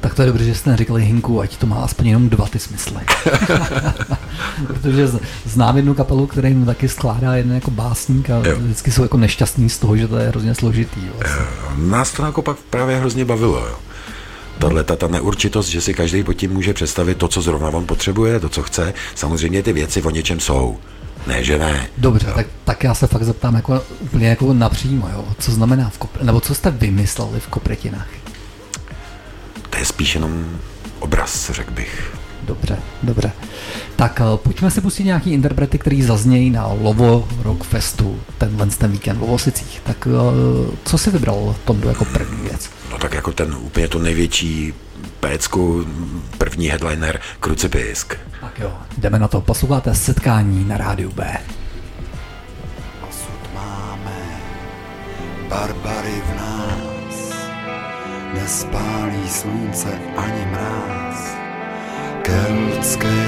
Tak to je dobře, že jste neřekli Hinku, ať to má aspoň jenom dva ty smysly. Protože znám jednu kapelu, která jim taky skládá jeden jako básník a Jo. vždycky jsou jako nešťastní z toho, že to je hrozně složitý. Vlastně. Nás to jako pak právě hrozně bavilo. Jo. Tahle ta, ta neurčitost, že si každý pod tím může představit to, co zrovna on potřebuje, to, co chce. Samozřejmě ty věci o něčem jsou. Ne, že ne. Dobře, tak, tak já se fakt zeptám jako úplně jako napřímo, jo. co znamená v kopre, nebo co jste vymysleli v Kopretinách? Je spíš jenom obraz, řekl bych. Dobře, dobře. Tak eh, pojďme si pustit nějaký interprety, který zaznějí na Lovo Rock Festu tenhle ten víkend v Ovosicích. Tak eh, co si vybral Tondo jako první věc? No tak jako ten úplně to největší pécku, první headliner, Krucipisk. Tak jo, jdeme na to. Posloucháte setkání na rádiu B. Osud máme, barbary v nás, nespálí slunce ani mráz. Keltský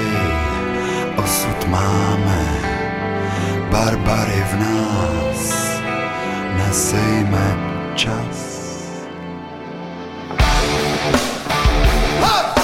osud máme, barbary v nás, nesejme čas. Chlap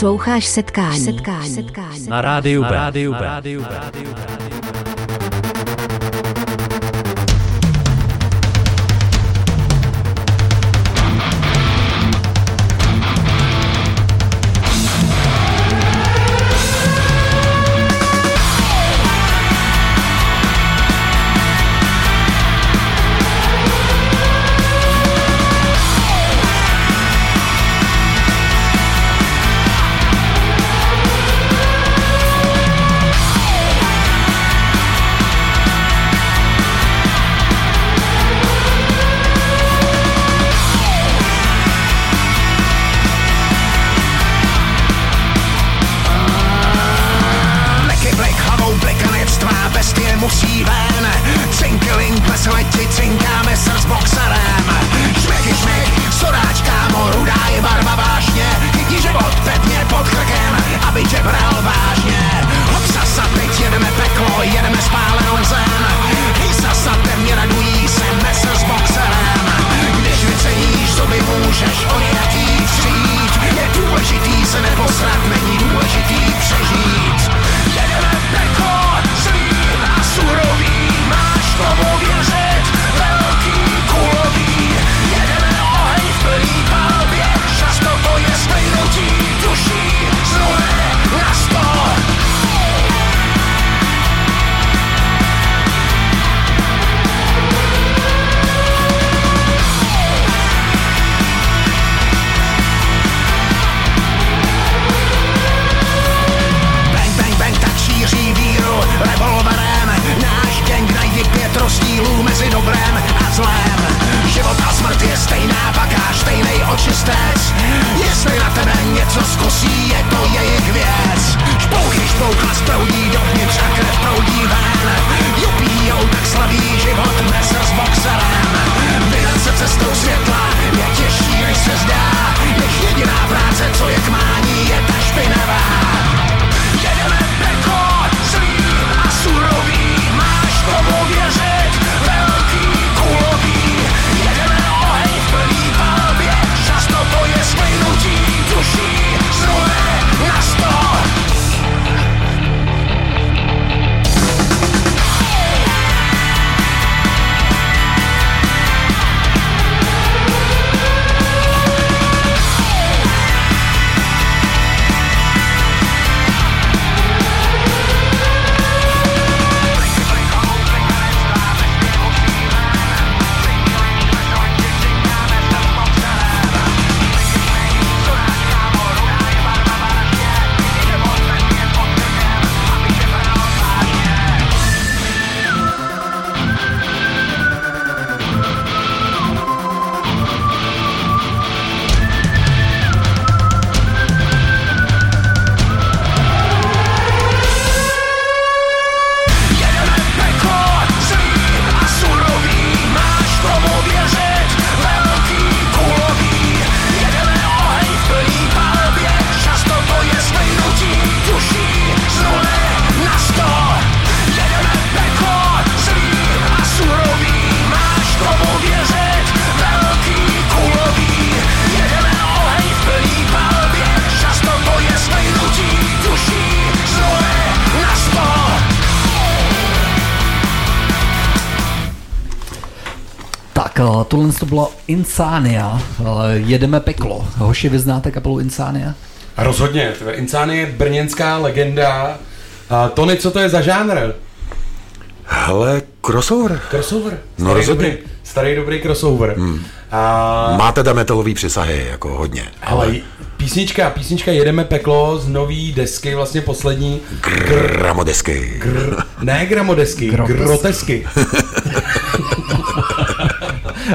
Posloucháš setkání. setkání. setkání. Na rádiu B. Na rádiu B. Na rádiu B. Insania, eh, jedeme peklo. Hoši, vy znáte kapelu Insania? Rozhodně, Insán je brněnská legenda. A Tony, co to je za žánr? Hele, crossover. Crossover. No, Starý rozhodně. Dobrý, starý dobrý crossover. Hmm. A, Máte tam metalový přesahy, jako hodně. ale písnička, písnička Jedeme peklo z nový desky, vlastně poslední. Gramodesky. Gr, ne gramodesky, Grotesky.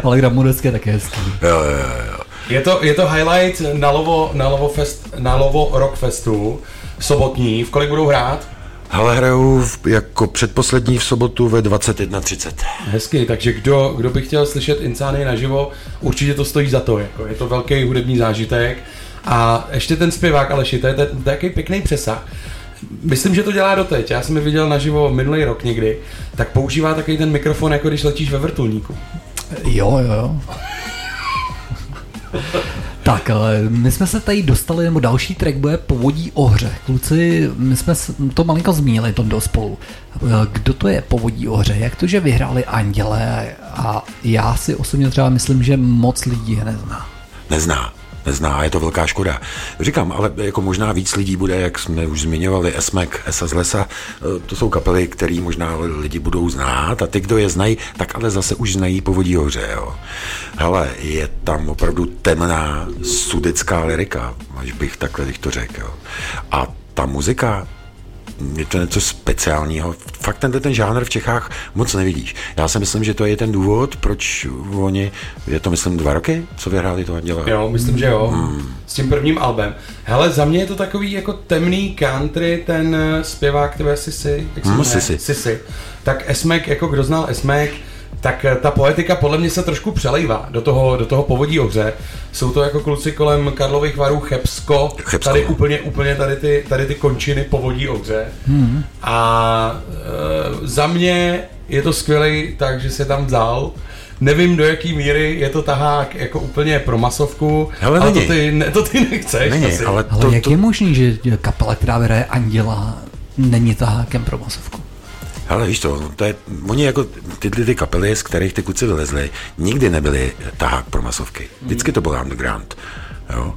Ale Gramodesk je také hezký. Jo, jo, jo. Je to, je to highlight na Lovo, na Lovo, fest, na Lovo Rock Festu, sobotní. V kolik budou hrát? Ale hraju v- jako předposlední v sobotu ve 21.30. Hezky, takže kdo, kdo by chtěl slyšet Insány naživo, určitě to stojí za to. Jako je to velký hudební zážitek. A ještě ten zpěvák Aleši, to je, to je takový pěkný přesah. Myslím, že to dělá doteď. Já jsem je viděl naživo minulý rok někdy. Tak používá takový ten mikrofon, jako když letíš ve vrtulníku. Jo, jo, jo. Tak, ale my jsme se tady dostali, nebo další track bude Povodí ohře. Kluci, my jsme to malinko zmínili, to do spolu. Kdo to je Povodí ohře? Jak to, že vyhráli Anděle a já si osobně třeba myslím, že moc lidí je nezná. Nezná. Nezná, je to velká škoda. Říkám, ale jako možná víc lidí bude, jak jsme už zmiňovali, Esmek, Esa z lesa, eh, to jsou kapely, které možná lidi budou znát a ty, kdo je znají, tak ale zase už znají Povodí hoře, jo. Hele, je tam opravdu temná sudecká lirika, až bych takhle bych to řekl. A ta muzika, je to něco speciálního. Fakt tenhle ten žánr v Čechách moc nevidíš. Já si myslím, že to je ten důvod, proč oni, je to myslím dva roky, co vyhráli to Anděla. Jo, myslím, že jo. S tím prvním albem. Hele, za mě je to takový jako temný country, ten eh, zpěvák, který je Sisi, jak se Hmm? Sisi. Sisi. Tak Esmek, jako kdo znal Esmek, tak eh, ta poetika podle mě se trošku přelejvá do toho, do toho povodí ohře. Jsou to jako kluci kolem Karlových varů Chebsko, Chebsko, tady úplně, úplně tady ty, tady ty končiny povodí ohře. Hmm. A e, za mě je to skvělý tak, že se tam vzal. Nevím, do jaký míry je to tahák jako úplně pro masovku, Hele, ale to není. ty, ne, to ty nechceš. Není, asi. ale Ale to, jak to, je možný, že kapela, která vyhraje Anděla, není tahákem pro masovku? Hele, víš to, to je, oni jako tyhle ty kapely, z kterých ty kluci vylezli, nikdy nebyli tahák pro masovky. Vždycky to byl underground, jo.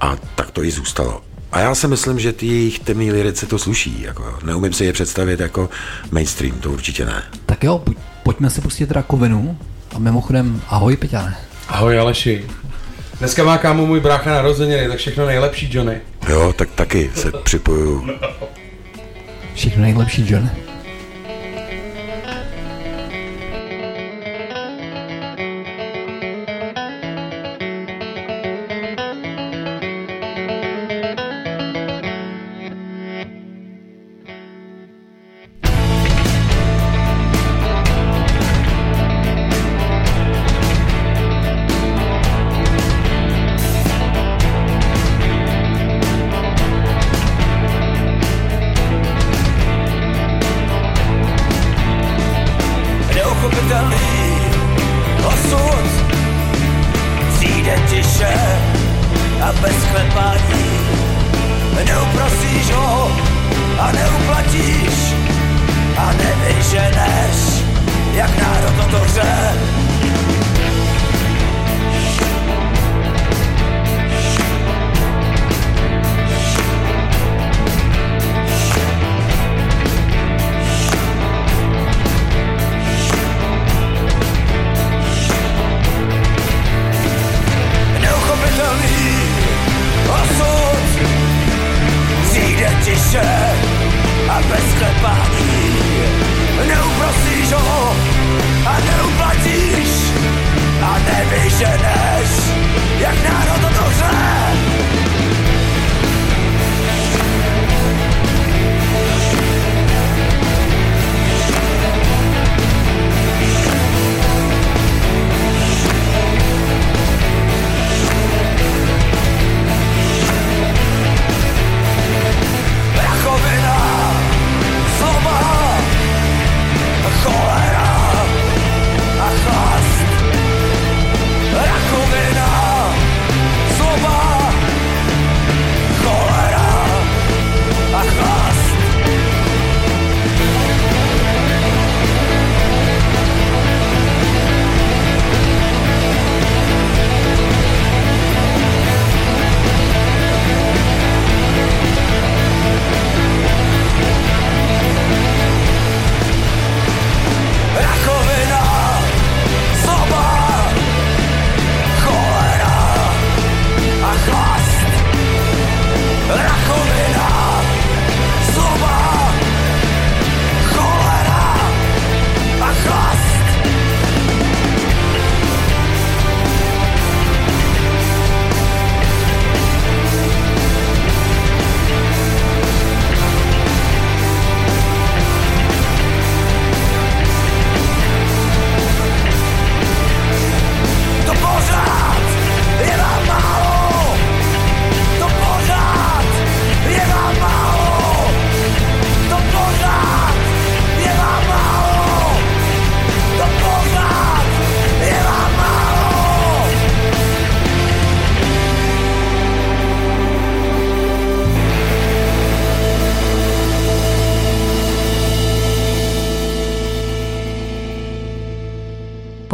A tak to i zůstalo. A já si myslím, že ty jejich temný lirice to sluší. Jako, neumím si je představit jako mainstream, to určitě ne. Tak jo, pojď, pojďme si pustit rakovinu. A mimochodem, ahoj Peťane. Ahoj Aleši. Dneska má kámo můj brácha narozeniny, tak všechno nejlepší, Johnny. Jo, tak taky se připojuju. Všechno nejlepší, John.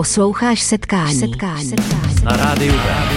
Posloucháš setkání. setkání. setkání. Na rádiu B.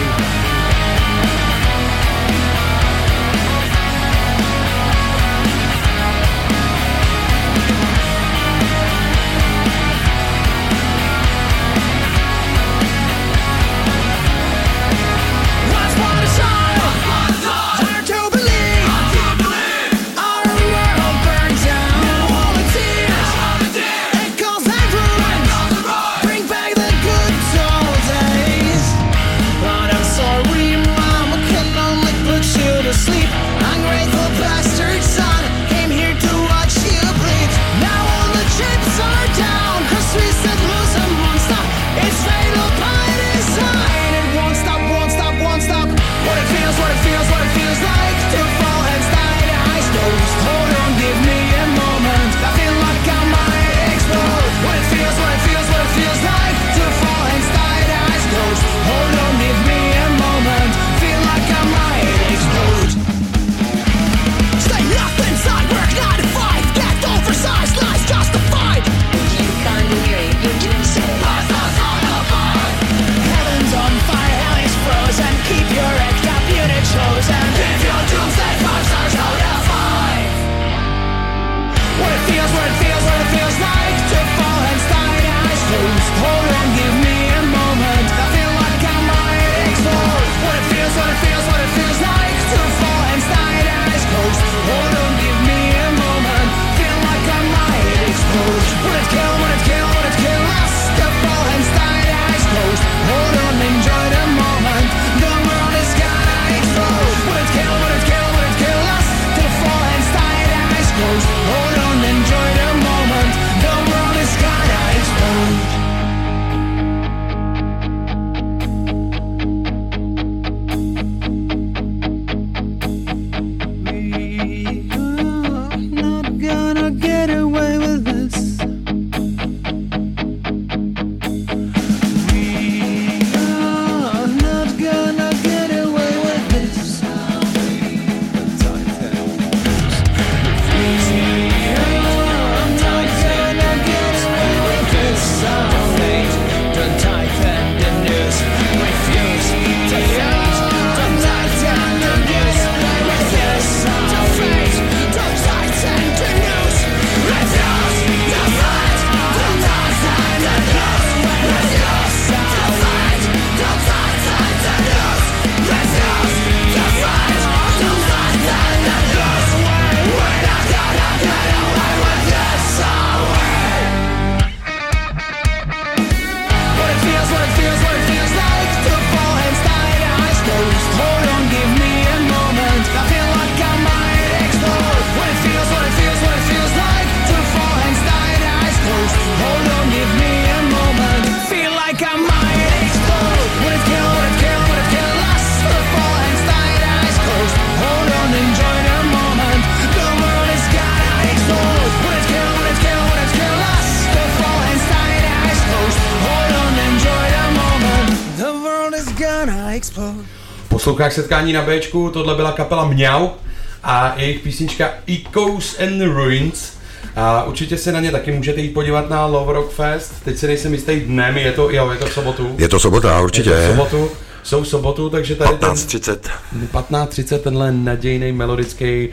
Posloucháš setkání na Bčku, tohle byla kapela Mňau a jejich písnička Echoes and Ruins. A určitě se na ně taky můžete jít podívat na Love Rock Fest. Teď si nejsem jistý dnem, je to, jo, je to v sobotu. Je to sobota, určitě. Je to v sobotu, jsou v sobotu, takže tady ten 15.30. 15.30 tenhle nadějný melodický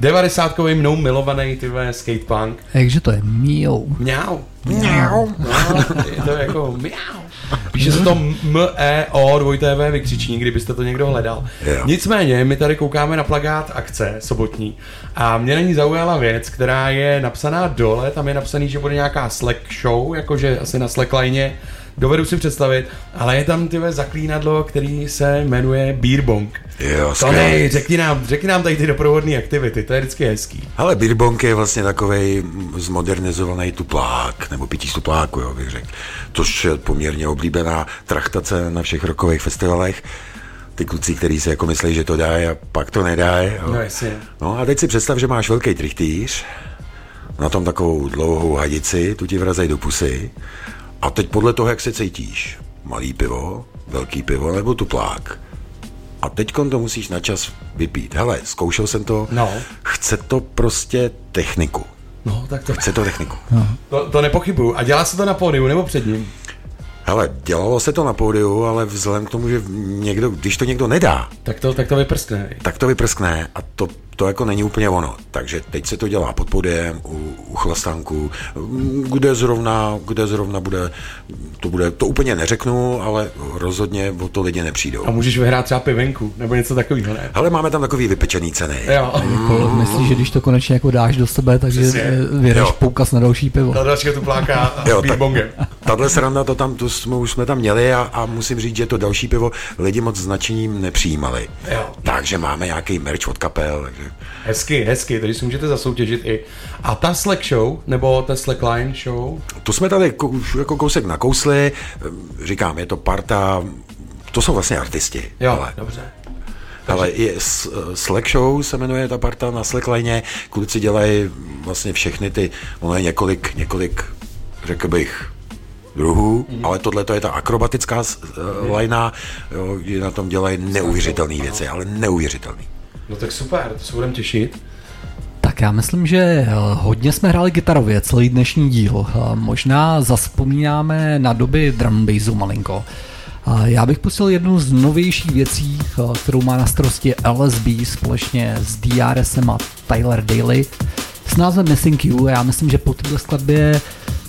90 mnou milovaný ty skatepunk. Jakže to je míou. Mňau. Mňau. No, je to jako mňau. Píše se to M-E-O dvojité V vykřičník, kdybyste to někdo hledal. Nicméně, my tady koukáme na plagát akce sobotní a mě na ní zaujala věc, která je napsaná dole, tam je napsaný, že bude nějaká Slack show, jakože asi na Slackline, dovedu si představit, ale je tam tyhle zaklínadlo, který se jmenuje Beerbong. Jo, To skvělý. nej, řekni nám, řekni nám tady ty doprovodné aktivity, to je vždycky hezký. Ale Beerbong je vlastně takovej zmodernizovaný tuplák, nebo pití z tupláku, jo, bych řekl. Což je poměrně oblíbená trachtace na všech rokových festivalech. Ty kluci, kteří si jako myslí, že to dají a pak to nedají. jo. No jasně. No a teď si představ, že máš velký trichtýř, na tom takovou dlouhou hadici, tu ti vrazej do pusy a teď podle toho, jak se cítíš, malý pivo, velký pivo nebo tuplák. A teď to musíš na čas vypít. Hele, zkoušel jsem to, No. chce to prostě techniku. No, tak to, Chce to techniku. to, to nepochybuju. A dělá se to na pódiu nebo před ním? Hele, dělalo se to na pódiu, ale vzhledem k tomu, že někdo, když to někdo nedá, Tak to, tak to vyprskne. tak to vyprskne a to, to jako není úplně ono. Takže teď se to dělá pod podiem, u, u chlastánku, kde zrovna, kde zrovna bude, to bude, to úplně neřeknu, ale rozhodně o to lidi nepřijdou. A můžeš vyhrát třeba pivenku, nebo něco takového, ne? Ale máme tam takový vypečený ceny. Jo. Jako, myslíš, že když to konečně jako dáš do sebe, takže vyhraješ Jo. poukaz na další pivo. Ta dalšího tu pláká Jo, tak-. Tahle sranda, to tam, to jsme, už jsme tam měli a, a musím říct, že to další pivo lidi moc značením nepřijímali. Jo. Takže máme nějaký merch od kapel. Takže... Hezky, hezky, takže si můžete zasoutěžit i. A ta Slack show, nebo ta Slackline show, To jsme tady už jako kousek nakousli, říkám, je to parta, to jsou vlastně artisti. jo, ale, dobře. ale je s- Slack Show se jmenuje ta parta na Slackline, kluci dělají vlastně všechny ty, ono je několik, několik, řekl bych, druhů, mm. ale tohle to je ta akrobatická mm. lajna, jo, kdy na tom dělají neuvěřitelné věci, ale neuvěřitelné. No tak super, to se budeme těšit. Tak já myslím, že eh, hodně jsme hráli gitarově celý dnešní díl. Eh, Možná zaspomínáme na doby drum bassu malinko. A Já bych pustil jednu z novějších věcí, eh, kterou má na starosti LSB společně s DRSem a Tyler Daly s názvem Missing You. A Já myslím, že po této skladbě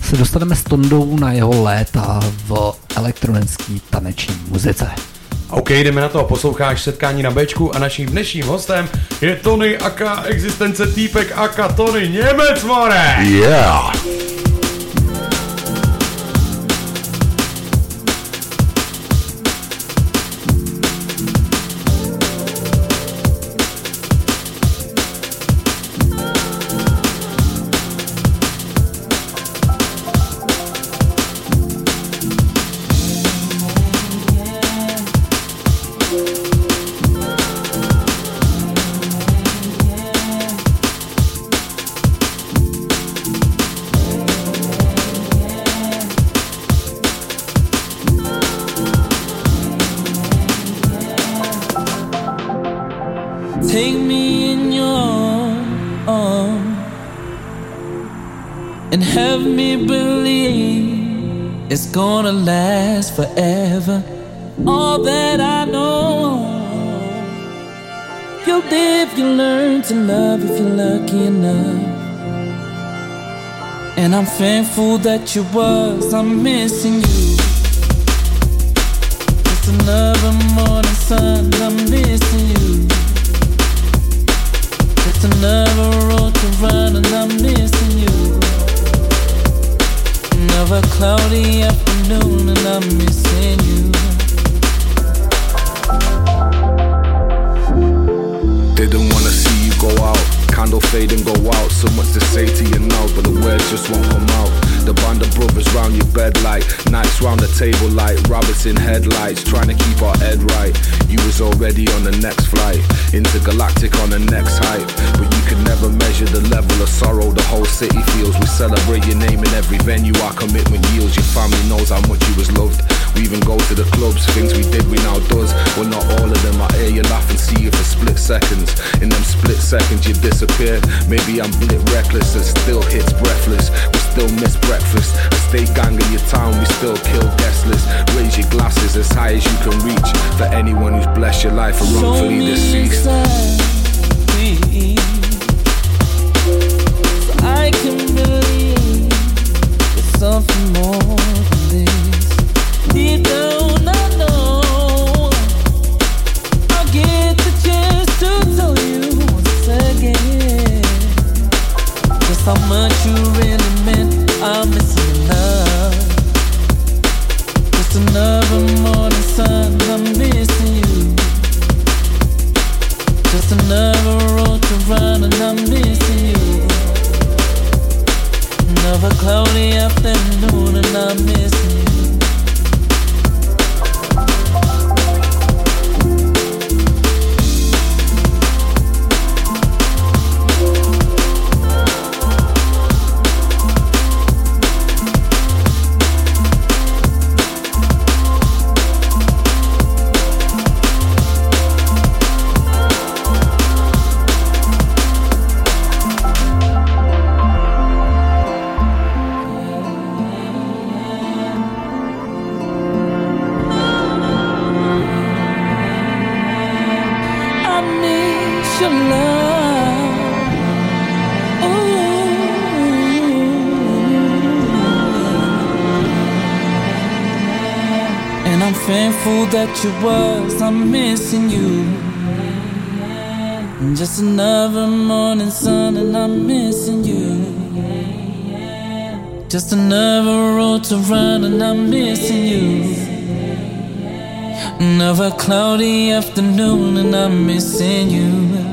se dostaneme s Tondou na jeho léta v elektronické taneční muzice. OK, jdeme na to. Posloucháš setkání na Bčku a naším dnešním hostem je Tony Aka, existence týpek Aka, Tony Němec, more! Yeah! And I'm thankful that you was, I'm missing you. Just another morning sun, I'm missing you. Just another road to run and I'm missing you. Another cloudy afternoon and I'm missing you. Didn't wanna see you go out. Candle fade and go out. So much to say to you now, but the words just won't come out. The band of brothers round your bed like Nights round the table like rabbits in headlights. Trying to keep our head right. You was already on the next flight. Intergalactic on the next hype. But you can never measure the level of sorrow the whole city feels. We celebrate your name in every venue. Our commitment yields. Your family knows how much you was loved. We even go to the clubs. Things we did, we now does. Well, not all of them. I hear you laugh and see you for split seconds. In them split seconds, you disappear. Maybe I'm lit reckless and still hits breathless. We still miss breakfast. A state gang in your town, we still kill guest list. Raise your glasses as high as you can reach. For anyone who's blessed your life or wrongfully deceased. Fool that you was, I'm missing you. Just another morning sun, and I'm missing you. Just another road to run, and I'm missing you. Another cloudy afternoon, and I'm missing you.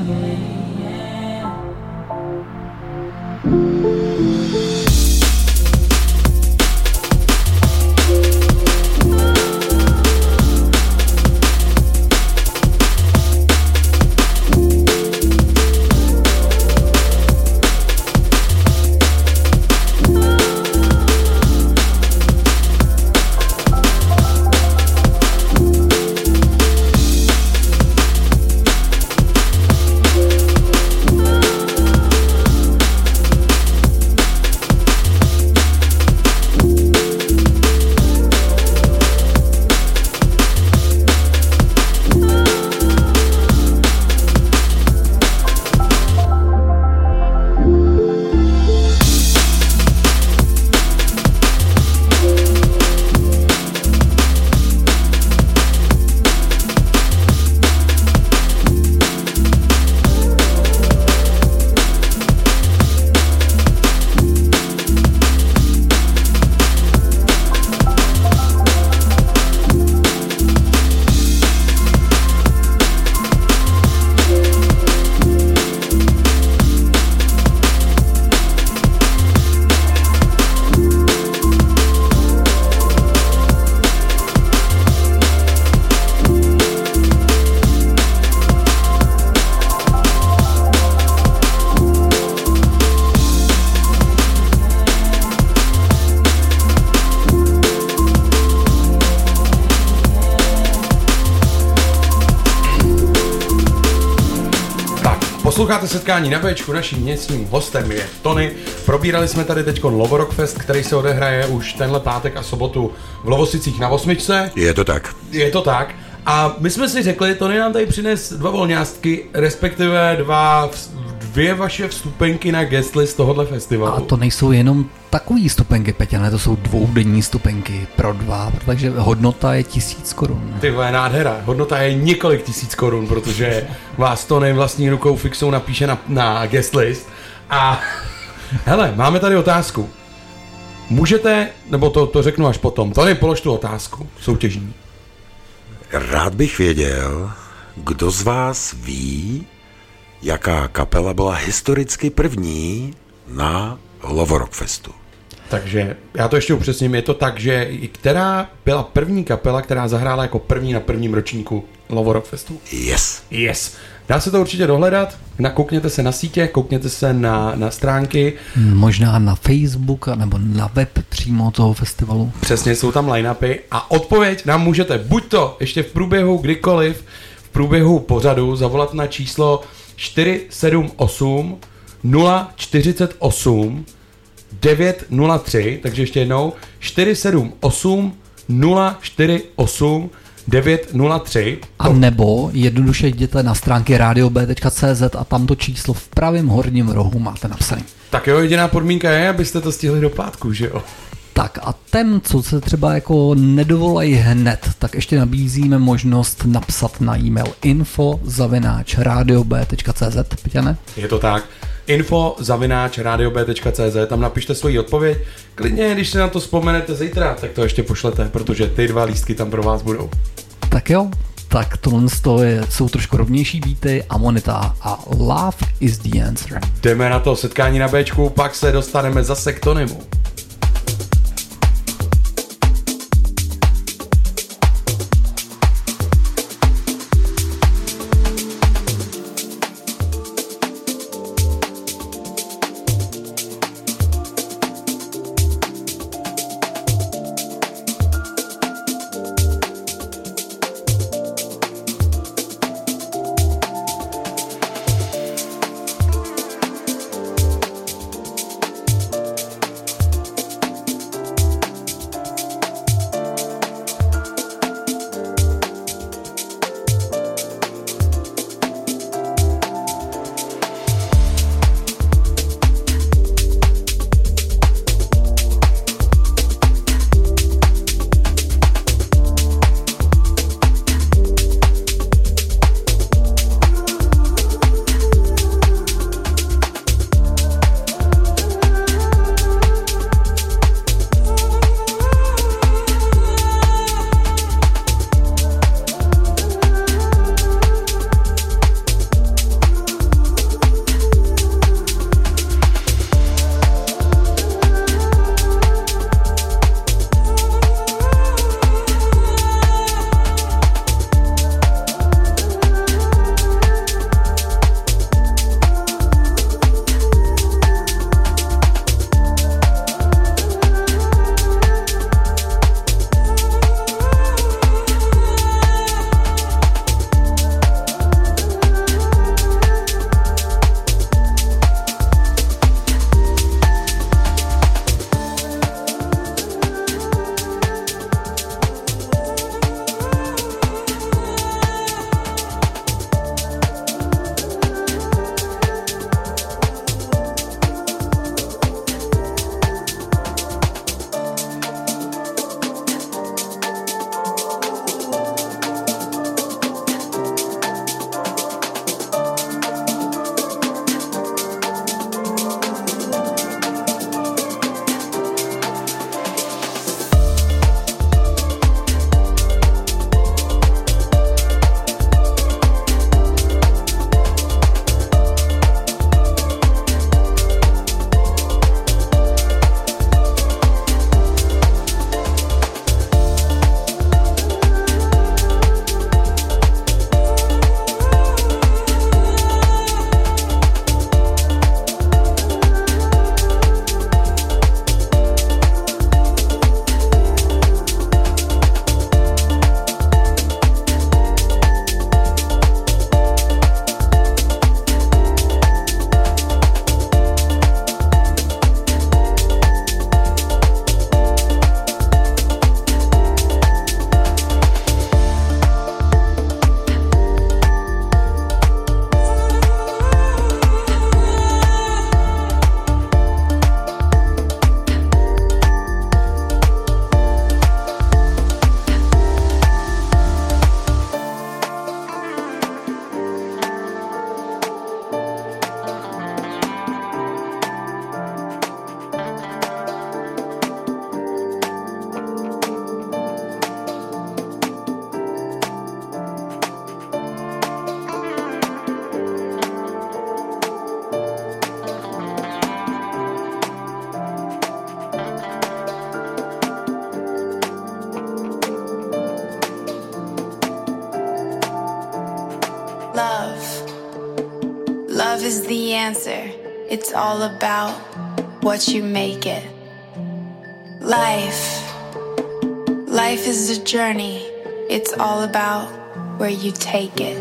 Posloucháte setkání na Bčku, naším dnešním hostem je Tony. Probírali jsme tady teď Lovorock Fest, který se odehraje už tenhle pátek a sobotu v Lovosicích na Osmičce. Je to tak. Je to tak. A my jsme si řekli, Tony nám tady přines dva volňástky, respektive dva, dvě vaše vstupenky na guest list tohohle festivalu. A to nejsou jenom takový stupenky, Peťané, to jsou dvoudenní stupenky pro dva, takže hodnota je tisíc korun. Ty vole, nádhera. Hodnota je několik tisíc korun, protože vás to vlastní rukou fixou napíše na, na guest list. A hele, máme tady otázku. Můžete, nebo to, to řeknu až potom, Tony, polož tu otázku soutěžní. Rád bych věděl, kdo z vás ví, jaká kapela byla historicky první na Lovorock Festu. Takže já to ještě upřesním, je to tak, že která byla první kapela, která zahrála jako první na prvním ročníku Lovorock Festu? Yes. Yes. Dá se to určitě dohledat, nakoukněte se na sítě, koukněte se na, na stránky. Možná na Facebook nebo na web přímo toho festivalu. Přesně, jsou tam line-upy a odpověď nám můžete buď to ještě v průběhu kdykoliv, v průběhu pořadu zavolat na číslo 478 048 903, takže ještě jednou 478 048 903. A nebo jednoduše jděte na stránky radiob.cz a tam to číslo v pravém horním rohu máte napsané. Tak jo, jediná podmínka je, abyste to stihli do pátku, že jo? Tak a ten, co se třeba jako nedovolají hned, tak ještě nabízíme možnost napsat na e-mail info zavináč radiob.cz, Peťane? Je to tak. Info zavináč radiob.cz, tam napište svoji odpověď. Klidně, když si na to vzpomenete zítra, tak to ještě pošlete, protože ty dva lístky tam pro vás budou. Tak jo, tak tohle z toho je, jsou trošku rovnější beaty, Amonita a Love is the answer. Jdeme na to setkání na Bčku, pak se dostaneme zase k Tonymu. It's all about what you make it. Life. Life is a journey. It's all about where you take it.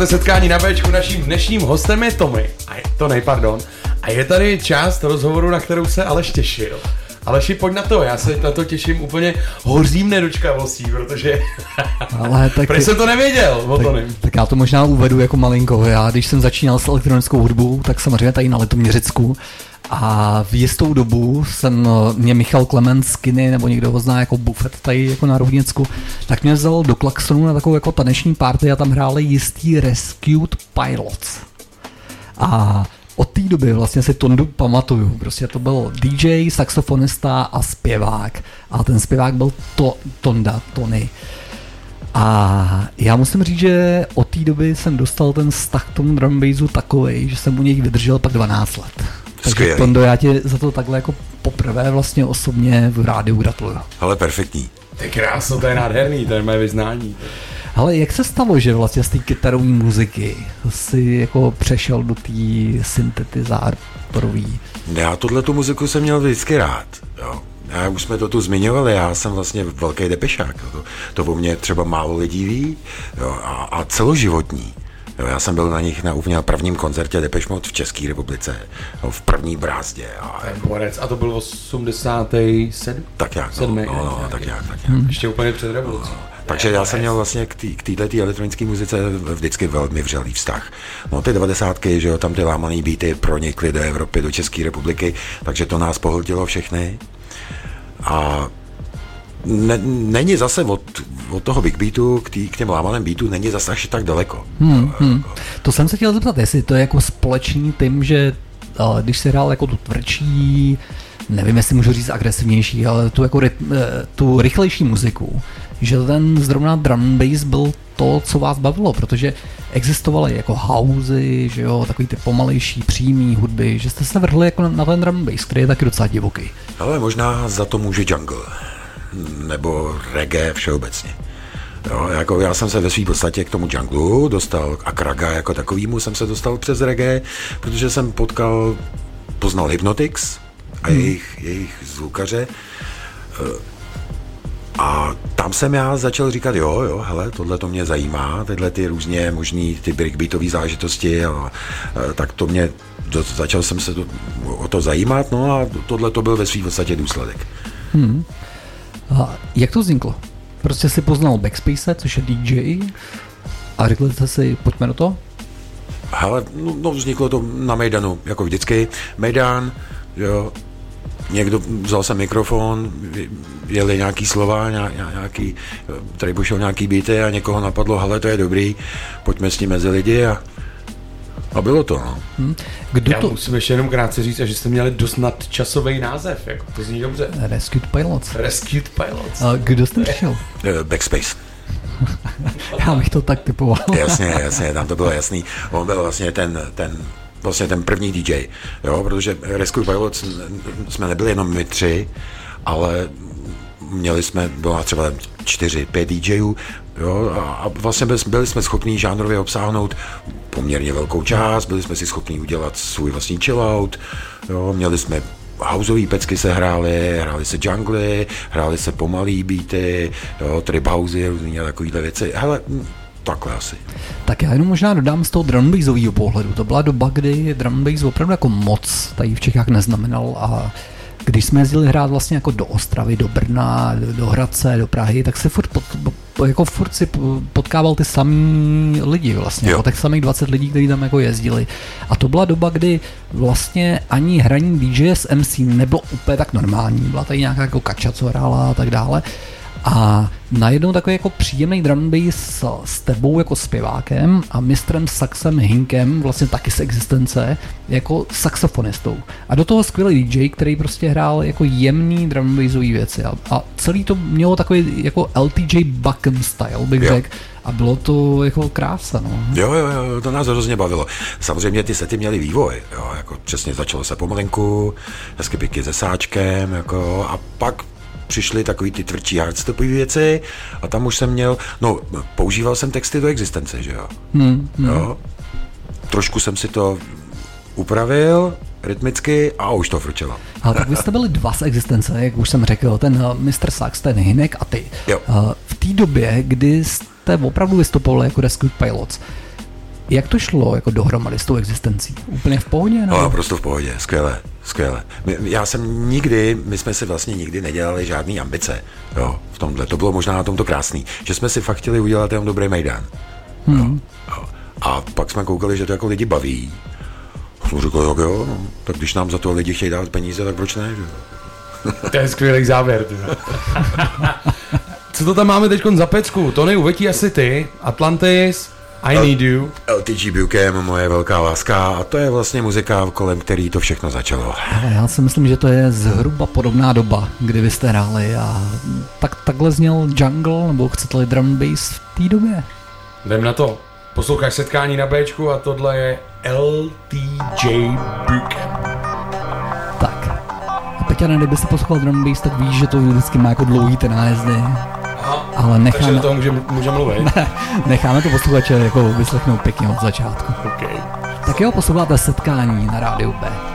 Posloucháte setkání na Bčku, naším dnešním hostem je Tommy. A je, to nej, pardon. A je tady část rozhovoru, na kterou se Aleš těšil. Aleši, pojď na to, já se na to těším úplně hořím nedočkavostí, protože Ale tak, Prý jsem to nevěděl o tak, tak já to možná uvedu jako malinko. Já, když jsem začínal s elektronickou hudbou, tak samozřejmě tady na Litoměřicku. A v jistou dobu jsem, eh, mě Michal Klement z Kiny, nebo někdo ho zná jako bufet tady jako na Rohnicku, tak mě vzal do Klaxonu na takovou jako taneční party a tam hráli jistý Rescued Pilots. A od té doby vlastně si Tondu pamatuju. Prostě to byl DJ, saxofonista a zpěvák. A ten zpěvák byl to, Tonda, Tony. A já musím říct, že od té doby jsem dostal ten vztah k tomu drum bassu takovej, že jsem u něj vydržel pak 12 let. Takže Skvělý. Tondo, já tě za to takhle jako poprvé vlastně osobně v rádiu gratuluju. Ale perfektní. To je krásno, to je nádherný, to je moje vyznání. Ale jak se stalo, že vlastně z té kytarové muziky si jako přešel do té syntetizátorové? Já tohle tu muziku jsem měl vždycky rád. Jo. Já už jsme to tu zmiňovali, já jsem vlastně velký depešák. jo. To, to o mě třeba málo lidí ví. Jo. A, a celoživotní. Jo, já jsem byl na nich na úplně prvním koncertě Depeche Mode v České republice, jo, v první brázdě. A, borec, a to byl 87? tak jak, no, no, no, tak jak, tak jak. Hmm. Ještě úplně před revolucí. Takže já jsem měl vlastně k této elektronické muzice vždycky velmi vřelý vztah. No ty devadesátky, že jo, tam ty lámaný beaty pronikly do Evropy, do České republiky, takže to nás pohltilo všechny. A ne, není zase od, od toho big beatu k, tý, k těm lámaným beatu není zase až tak daleko. Hmm, hmm. To jsem se chtěl zeptat, jestli to je jako společný tím, že uh, když se hrál jako tu tvrdší, nevím, jestli můžu říct agresivnější, ale tu, jako, eh, tu rychlejší muziku, že ten zrovna drum bass byl to, co vás bavilo, protože existovaly jako housey, že jo, takový ty pomalejší, přímý hudby, že jste se vrhli jako na, na ten drum bass, který je taky docela divoký. Ale možná za to může jungle, nebo reggae všeobecně. Jo, jako já jsem se ve své podstatě k tomu junglu dostal a k raga jako takovýmu jsem se dostal přes reggae, protože jsem potkal, poznal Hypnotix a Hmm. jejich, jejich zvukaře eh, a tam jsem já začal říkat, jo, jo, hele, tohle to mě zajímá, tyhle ty různě možný ty breakbeatové zážitosti, a, eh, tak to mě, do, začal jsem se to, o to zajímat, no a tohle to byl ve své podstatě důsledek. Hmm. A jak to vzniklo? Prostě si poznal Backspace, což je DJ, a řekli jste si, pojďme do toho? Hele, no, no vzniklo to na Mejdanu, jako vždycky. Mejdan, jo, někdo vzal jsem mikrofon, jeli nějaký slova, ně- ně- nějaký, tady pošel nějaký beaty a někoho napadlo, hele, to je dobrý, pojďme s tím mezi lidi a, a bylo to, no. Hm? Kdo Já to? musím ještě jenom krátce říct, že jste měli dost nadčasový název, jako to zní dobře. Rescued Pilots. Rescued Pilots. A kdo jste přišel? Eh, Backspace. Já bych to tak typoval. Jasně, jasně, tam to bylo jasný. On byl vlastně ten, ten vlastně ten první DJ, jo, protože Rescue Pilots jsme nebyli jenom my tři, ale měli jsme, byla třeba čtyři, pět DJů, jo, a, a vlastně byli, jsme schopní žánrově obsáhnout poměrně velkou část, byli jsme si schopní udělat svůj vlastní chillout, jo, měli jsme houseový pecky se hrály, hrály se jungly, hrály se pomalý beaty, jo, trip housey, různý a takovýhle věci. Hele, takhle asi. Tak já jenom možná dodám z toho drumbassového pohledu. To byla doba, kdy drumbass opravdu jako moc tady v Čechách neznamenal a když jsme jezdili hrát vlastně jako do Ostravy, do Brna, do, Hradce, do Prahy, tak se furt, pot, jako furt si potkával ty samý lidi vlastně, Jo. jako těch samých 20 lidí, kteří tam jako jezdili. A to byla doba, kdy vlastně ani hraní DJ s MC nebylo úplně tak normální. Byla tady nějaká jako kača, co hrála a tak dále. A najednou takový jako příjemný drum bass s, tebou jako zpěvákem a mistrem Saxem Hinkem, vlastně taky z existence, jako saxofonistou. A do toho skvělý DJ, který prostě hrál jako jemný drum bassový věci. A, a celý to mělo takový jako LTJ Buckham style, bych řekl. A bylo to jako krása, no. Jo, jo, jo, to nás hrozně bavilo. Samozřejmě ty sety měly vývoj, jo, jako přesně začalo se pomalinku, hezky pěkně se sáčkem, jako, a pak přišly takový ty tvrdší hardstopové věci a tam už jsem měl, no, používal jsem texty do existence, že jo. Hmm, hmm. jo. Trošku jsem si to upravil rytmicky a už to frčelo. Ale tak vy jste byli dva z existence, jak už jsem řekl, ten uh, Mr. Sax, ten Hinek a ty. Jo. Uh, v té době, kdy jste opravdu vystupovali jako Rescue Pilots, jak to šlo jako dohromady s tou existencí? Úplně v pohodě? No, naprosto v pohodě, skvěle, skvěle. My, já jsem nikdy, my jsme si vlastně nikdy nedělali žádný ambice, jo, v tomhle. To bylo možná na tomto krásný, že jsme si fakt chtěli udělat jenom dobrý Mejdan. Hmm. A pak jsme koukali, že to jako lidi baví. Jsem říkal, tak jo, no, tak když nám za to lidi chtějí dát peníze, tak proč ne, že? jo? To je skvělý závěr. Co to tam máme teď za pecku? Tony, uvetí asi ty. Atlantis, I Need You. LTG Bukem, moje velká láska, a to je vlastně muzika, kolem který to všechno začalo. Já si myslím, že to je zhruba podobná doba, kdy vy jste hráli a tak, takhle zněl jungle, nebo chcete-li drum bass v té době. Jdem na to. Posloucháš setkání na Bčku a tohle je LTJ Bukem. Tak. A Peťane, kdybyste poslouchal drum bass, tak víš, že to vždycky má jako dlouhý ten nájezdy. Ale Takže necháme, do toho může, může mluvit. necháme to posluchače jako vyslechnout pěkně od začátku. Okay. Tak jo, posloucháte setkání na rádiu B.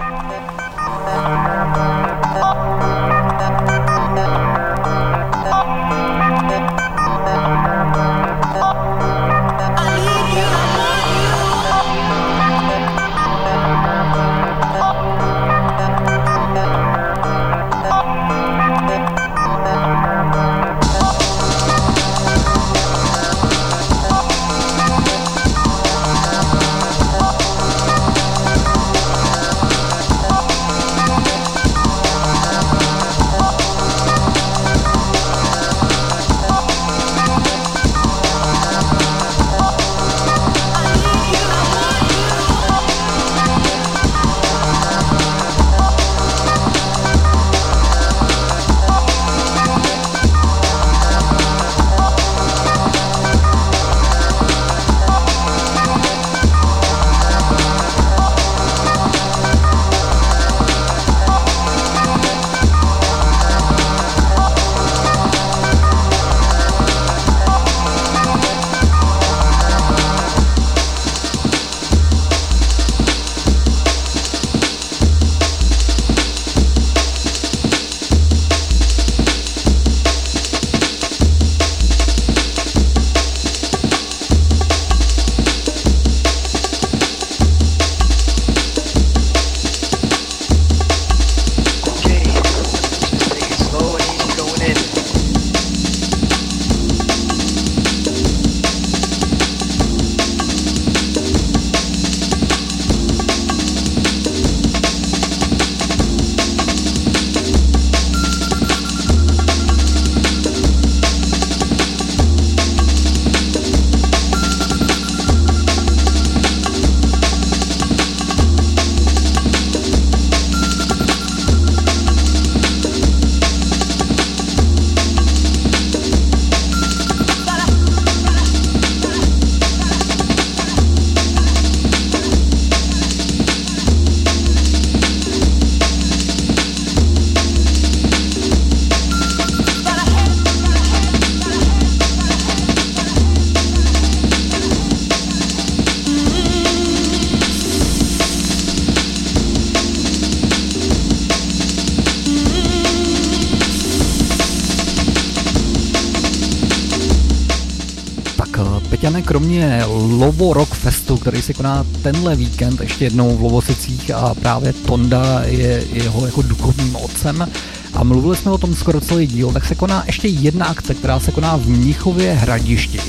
kromě Lovo Rock Festu, který se koná tenhle víkend ještě jednou v Lovosicích a právě Tonda je jeho jako duchovním otcem a mluvili jsme o tom skoro celý díl, tak se koná ještě jedna akce, která se koná v Mnichově hradišti.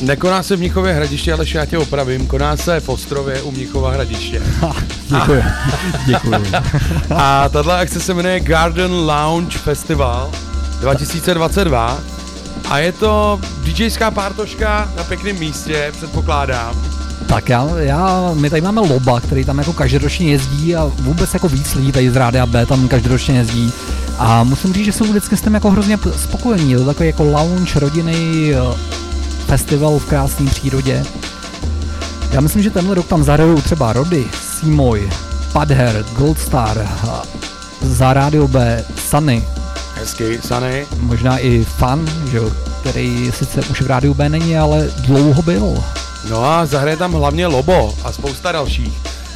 Nekoná se v Mnichově hradiště, ale já tě opravím. Koná se v Ostrově u Mnichova hradiště. Děkuji. Děkuji. A tato akce se jmenuje Garden Lounge Festival 2022 a je to DJská pártoška na pěkném místě, předpokládám. Tak já, já, my tady máme Loba, který tam jako každoročně jezdí a vůbec jako víc lidí tady z Rádia B tam každoročně jezdí. A musím říct, že jsou vždycky s tím jako hrozně spokojení. Je to takový jako lounge, rodinný eh, festival v krásné přírodě. Já myslím, že tenhle rok tam zahrajou třeba Rody, Simoy, Padher, Goldstar, eh, za Rádio B, Sunny, Hezky, Sunny. možná i Fan, že jo, který sice už v Rádiu B není, ale dlouho byl. No a zahraje tam hlavně Lobo a spousta dalších.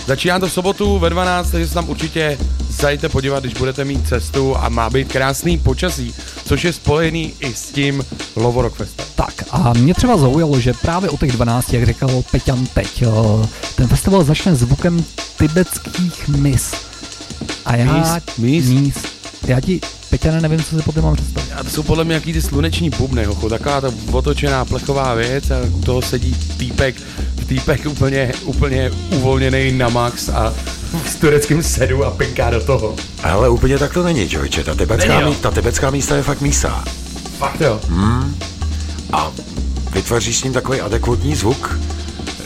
Začíná to v sobotu ve 12, takže se tam určitě zajďte podívat, když budete mít cestu a má být krásný počasí, což je spojený i s tím Lovo Rock Festem. Tak a mě třeba zaujalo, že právě o těch 12, jak říkal Peťan teď, eh, ten festival začne zvukem tibetských mis. A já... Míst? Míst? Míst. Já ti, Peťane, nevím, co si po tom mám představit. A to jsou podle mě jaký ty sluneční bubny, hochu, taková ta otočená plechová věc a u toho sedí týpek, týpek úplně, úplně uvolněný na max a s tureckým sedu a pinká do toho. Ale úplně tak to není, člověče. Ta tibetská, Není, mí, ta tibetská místa je fakt mísa. Fakt jo. Hmm. A vytvoříš s ním takový adekvátní zvuk.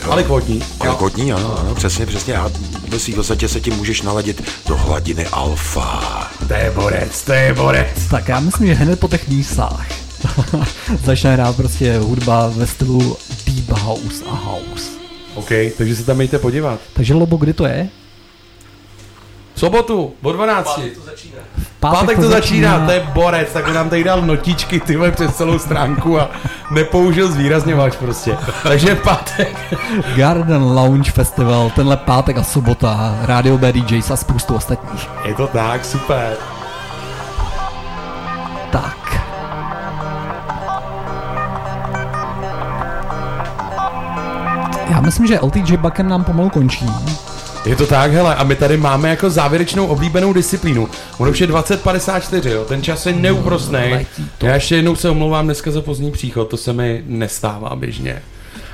Adekvátní, jo. Adekvátní, ano, ano, přesně, přesně. A ve svým podstatě se tím můžeš naladit do hladiny alfa. To je borec, to je borec. Tak já myslím, že hned po těch mísách začne hrát prostě hudba ve stylu deep house a house. OK, takže se tam mějte podívat. Takže Lobo, kdy to je? V sobotu, po 12. Pátek to začíná. Pátek Pátek to začíná, začíná. to je borec, tak nám tady dal notičky ty přes celou stránku a nepoužil zvýrazněvač prostě. Takže pátek. Garden Lounge Festival, tenhle pátek a sobota, Radio B DJs a spoustu ostatních. Je to tak, super. Tak. Já myslím, že LTJ Bucken nám pomalu končí. Je to tak, hele, a my tady máme jako závěrečnou oblíbenou disciplínu. Ono už je 20.54, jo, ten čas je neúprostný. Já ještě jednou se omlouvám dneska za pozdní příchod, to se mi nestává běžně.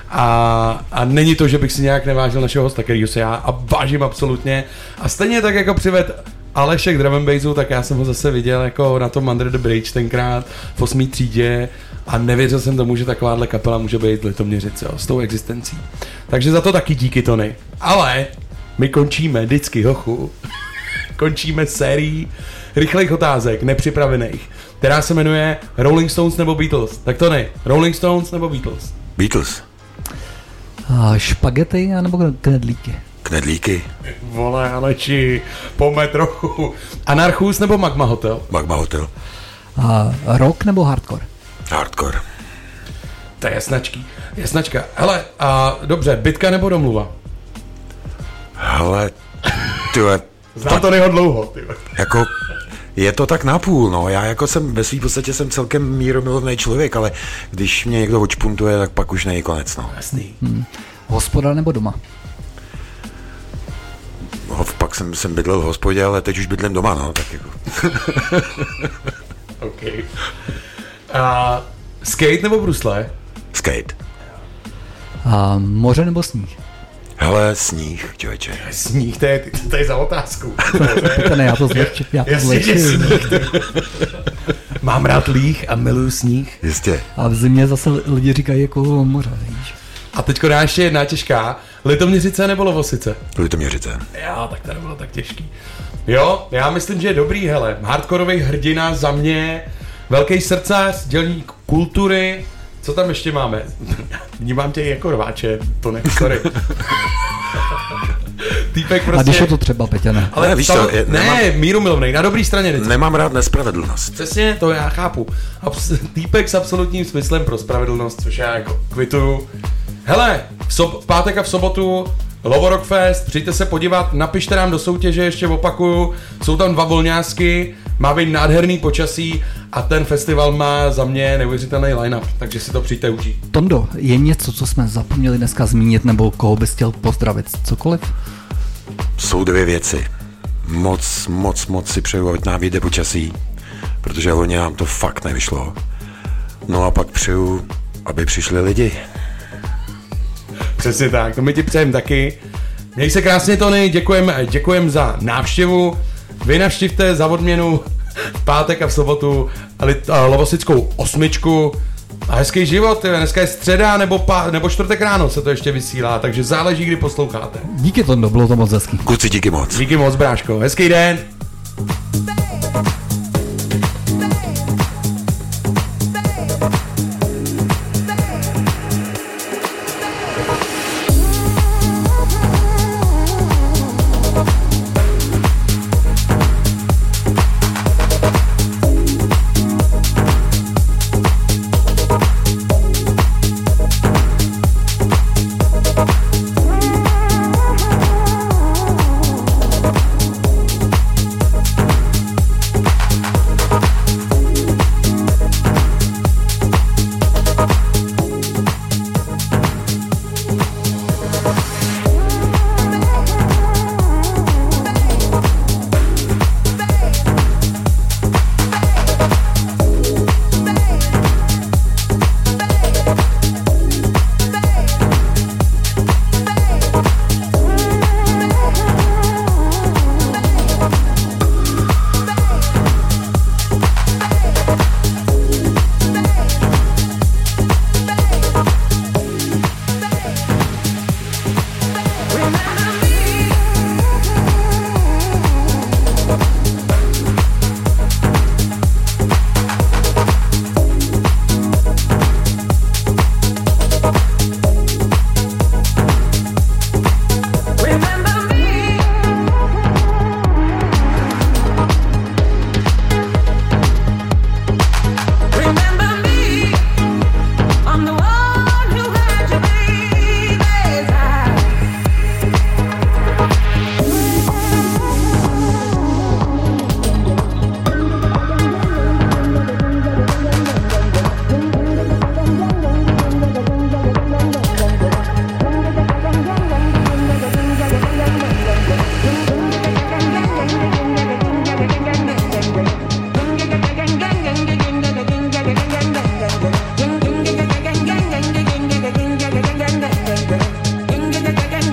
A, a není to, že bych si nějak nevážil našeho hosta, kterýho se já a vážím absolutně. A stejně tak jako přived Alešek drum and bassu, tak já jsem ho zase viděl jako na tom Under the Bridge tenkrát v 8. třídě a nevěřil jsem tomu, že takováhle kapela může být v Litoměřice, s tou existencí. Takže za to taky díky Tony. Ale my končíme vždycky, hochu. končíme sérií rychlých otázek, nepřipravených, která se jmenuje Rolling Stones nebo Beatles. Tak to ne, Rolling Stones nebo Beatles? Beatles. A špagety nebo knedlíky? Knedlíky. Vole, Aleči, pojďme trochu. Anarchus nebo Magma Hotel? Magma Hotel. A rock nebo hardcore? Hardcore. To je jasnačký. Jasnačka. Hele, a dobře, bitka nebo domluva? Hele, tyhle, Znám to neho dlouho, ty. jako je to tak napůl, no. Já jako jsem ve svým podstatě jsem celkem míromilovný člověk, ale když mě někdo očpuntuje, tak pak už není konec, no. Jasný. Hmm. Hospoda nebo doma? No, pak jsem, jsem bydlel v hospodě, ale teď už bydlím doma, no, tak jako. OK. A skate nebo brusle? Skate. A moře nebo sníh? Hele, sníh, člověče. Sníh, to je, to je za otázku. To ne, já to zlehčím. Já to Jasně, že zlehčím. sníh. ty. Mám rád líh a miluju sníh. Jistě. A v zimě zase lidi říkají jako moře, víš. A teďko dá ještě jedna těžká. Litoměřice nebo Lovosice? Litoměřice. Jo, tak to nebylo tak těžký. Jo, já myslím, že je dobrý, hele. Hardkorový hrdina za mě, velký srdcař, dělník kultury. Co tam ještě máme? Vnímám tě jako rváče, to ne, sorry. Týpek prostě... A když je to třeba, Peťane. Ale Ne, víš co, je- ne, nemám- míru milovnej, na dobrý straně vždycky. Nemám rád nespravedlnost. Přesně, to já chápu. Abs- týpek s absolutním smyslem pro spravedlnost, což já jako kvituju. Hele, v, sob- v pátek a v sobotu Lovo Rock Fest, přijďte se podívat, napište nám do soutěže, ještě opakuju, jsou tam dva volňásky, má být nádherný počasí a ten festival má za mě neuvěřitelný line-up, takže si to přijďte užít. Tondo, je něco, co jsme zapomněli dneska zmínit, nebo koho bys chtěl pozdravit? Cokoliv? Jsou dvě věci. Moc, moc, moc si přeju, ať nám vyjde počasí, protože loni nám to fakt nevyšlo. No a pak přeju, aby přišli lidi. Přesně tak, to my ti přejeme taky. Měj se krásně, Tony, děkujem, děkujem za návštěvu. Vy navštivte za odměnu v pátek a v sobotu a lovosickou osmičku a hezký život, jo. dneska je středa nebo, pá, nebo čtvrtek ráno se to ještě vysílá, takže záleží, kdy posloucháte. Díky to, bylo to moc hezký. Kluci, díky moc. Díky moc, bráško. Hezký den. Bang.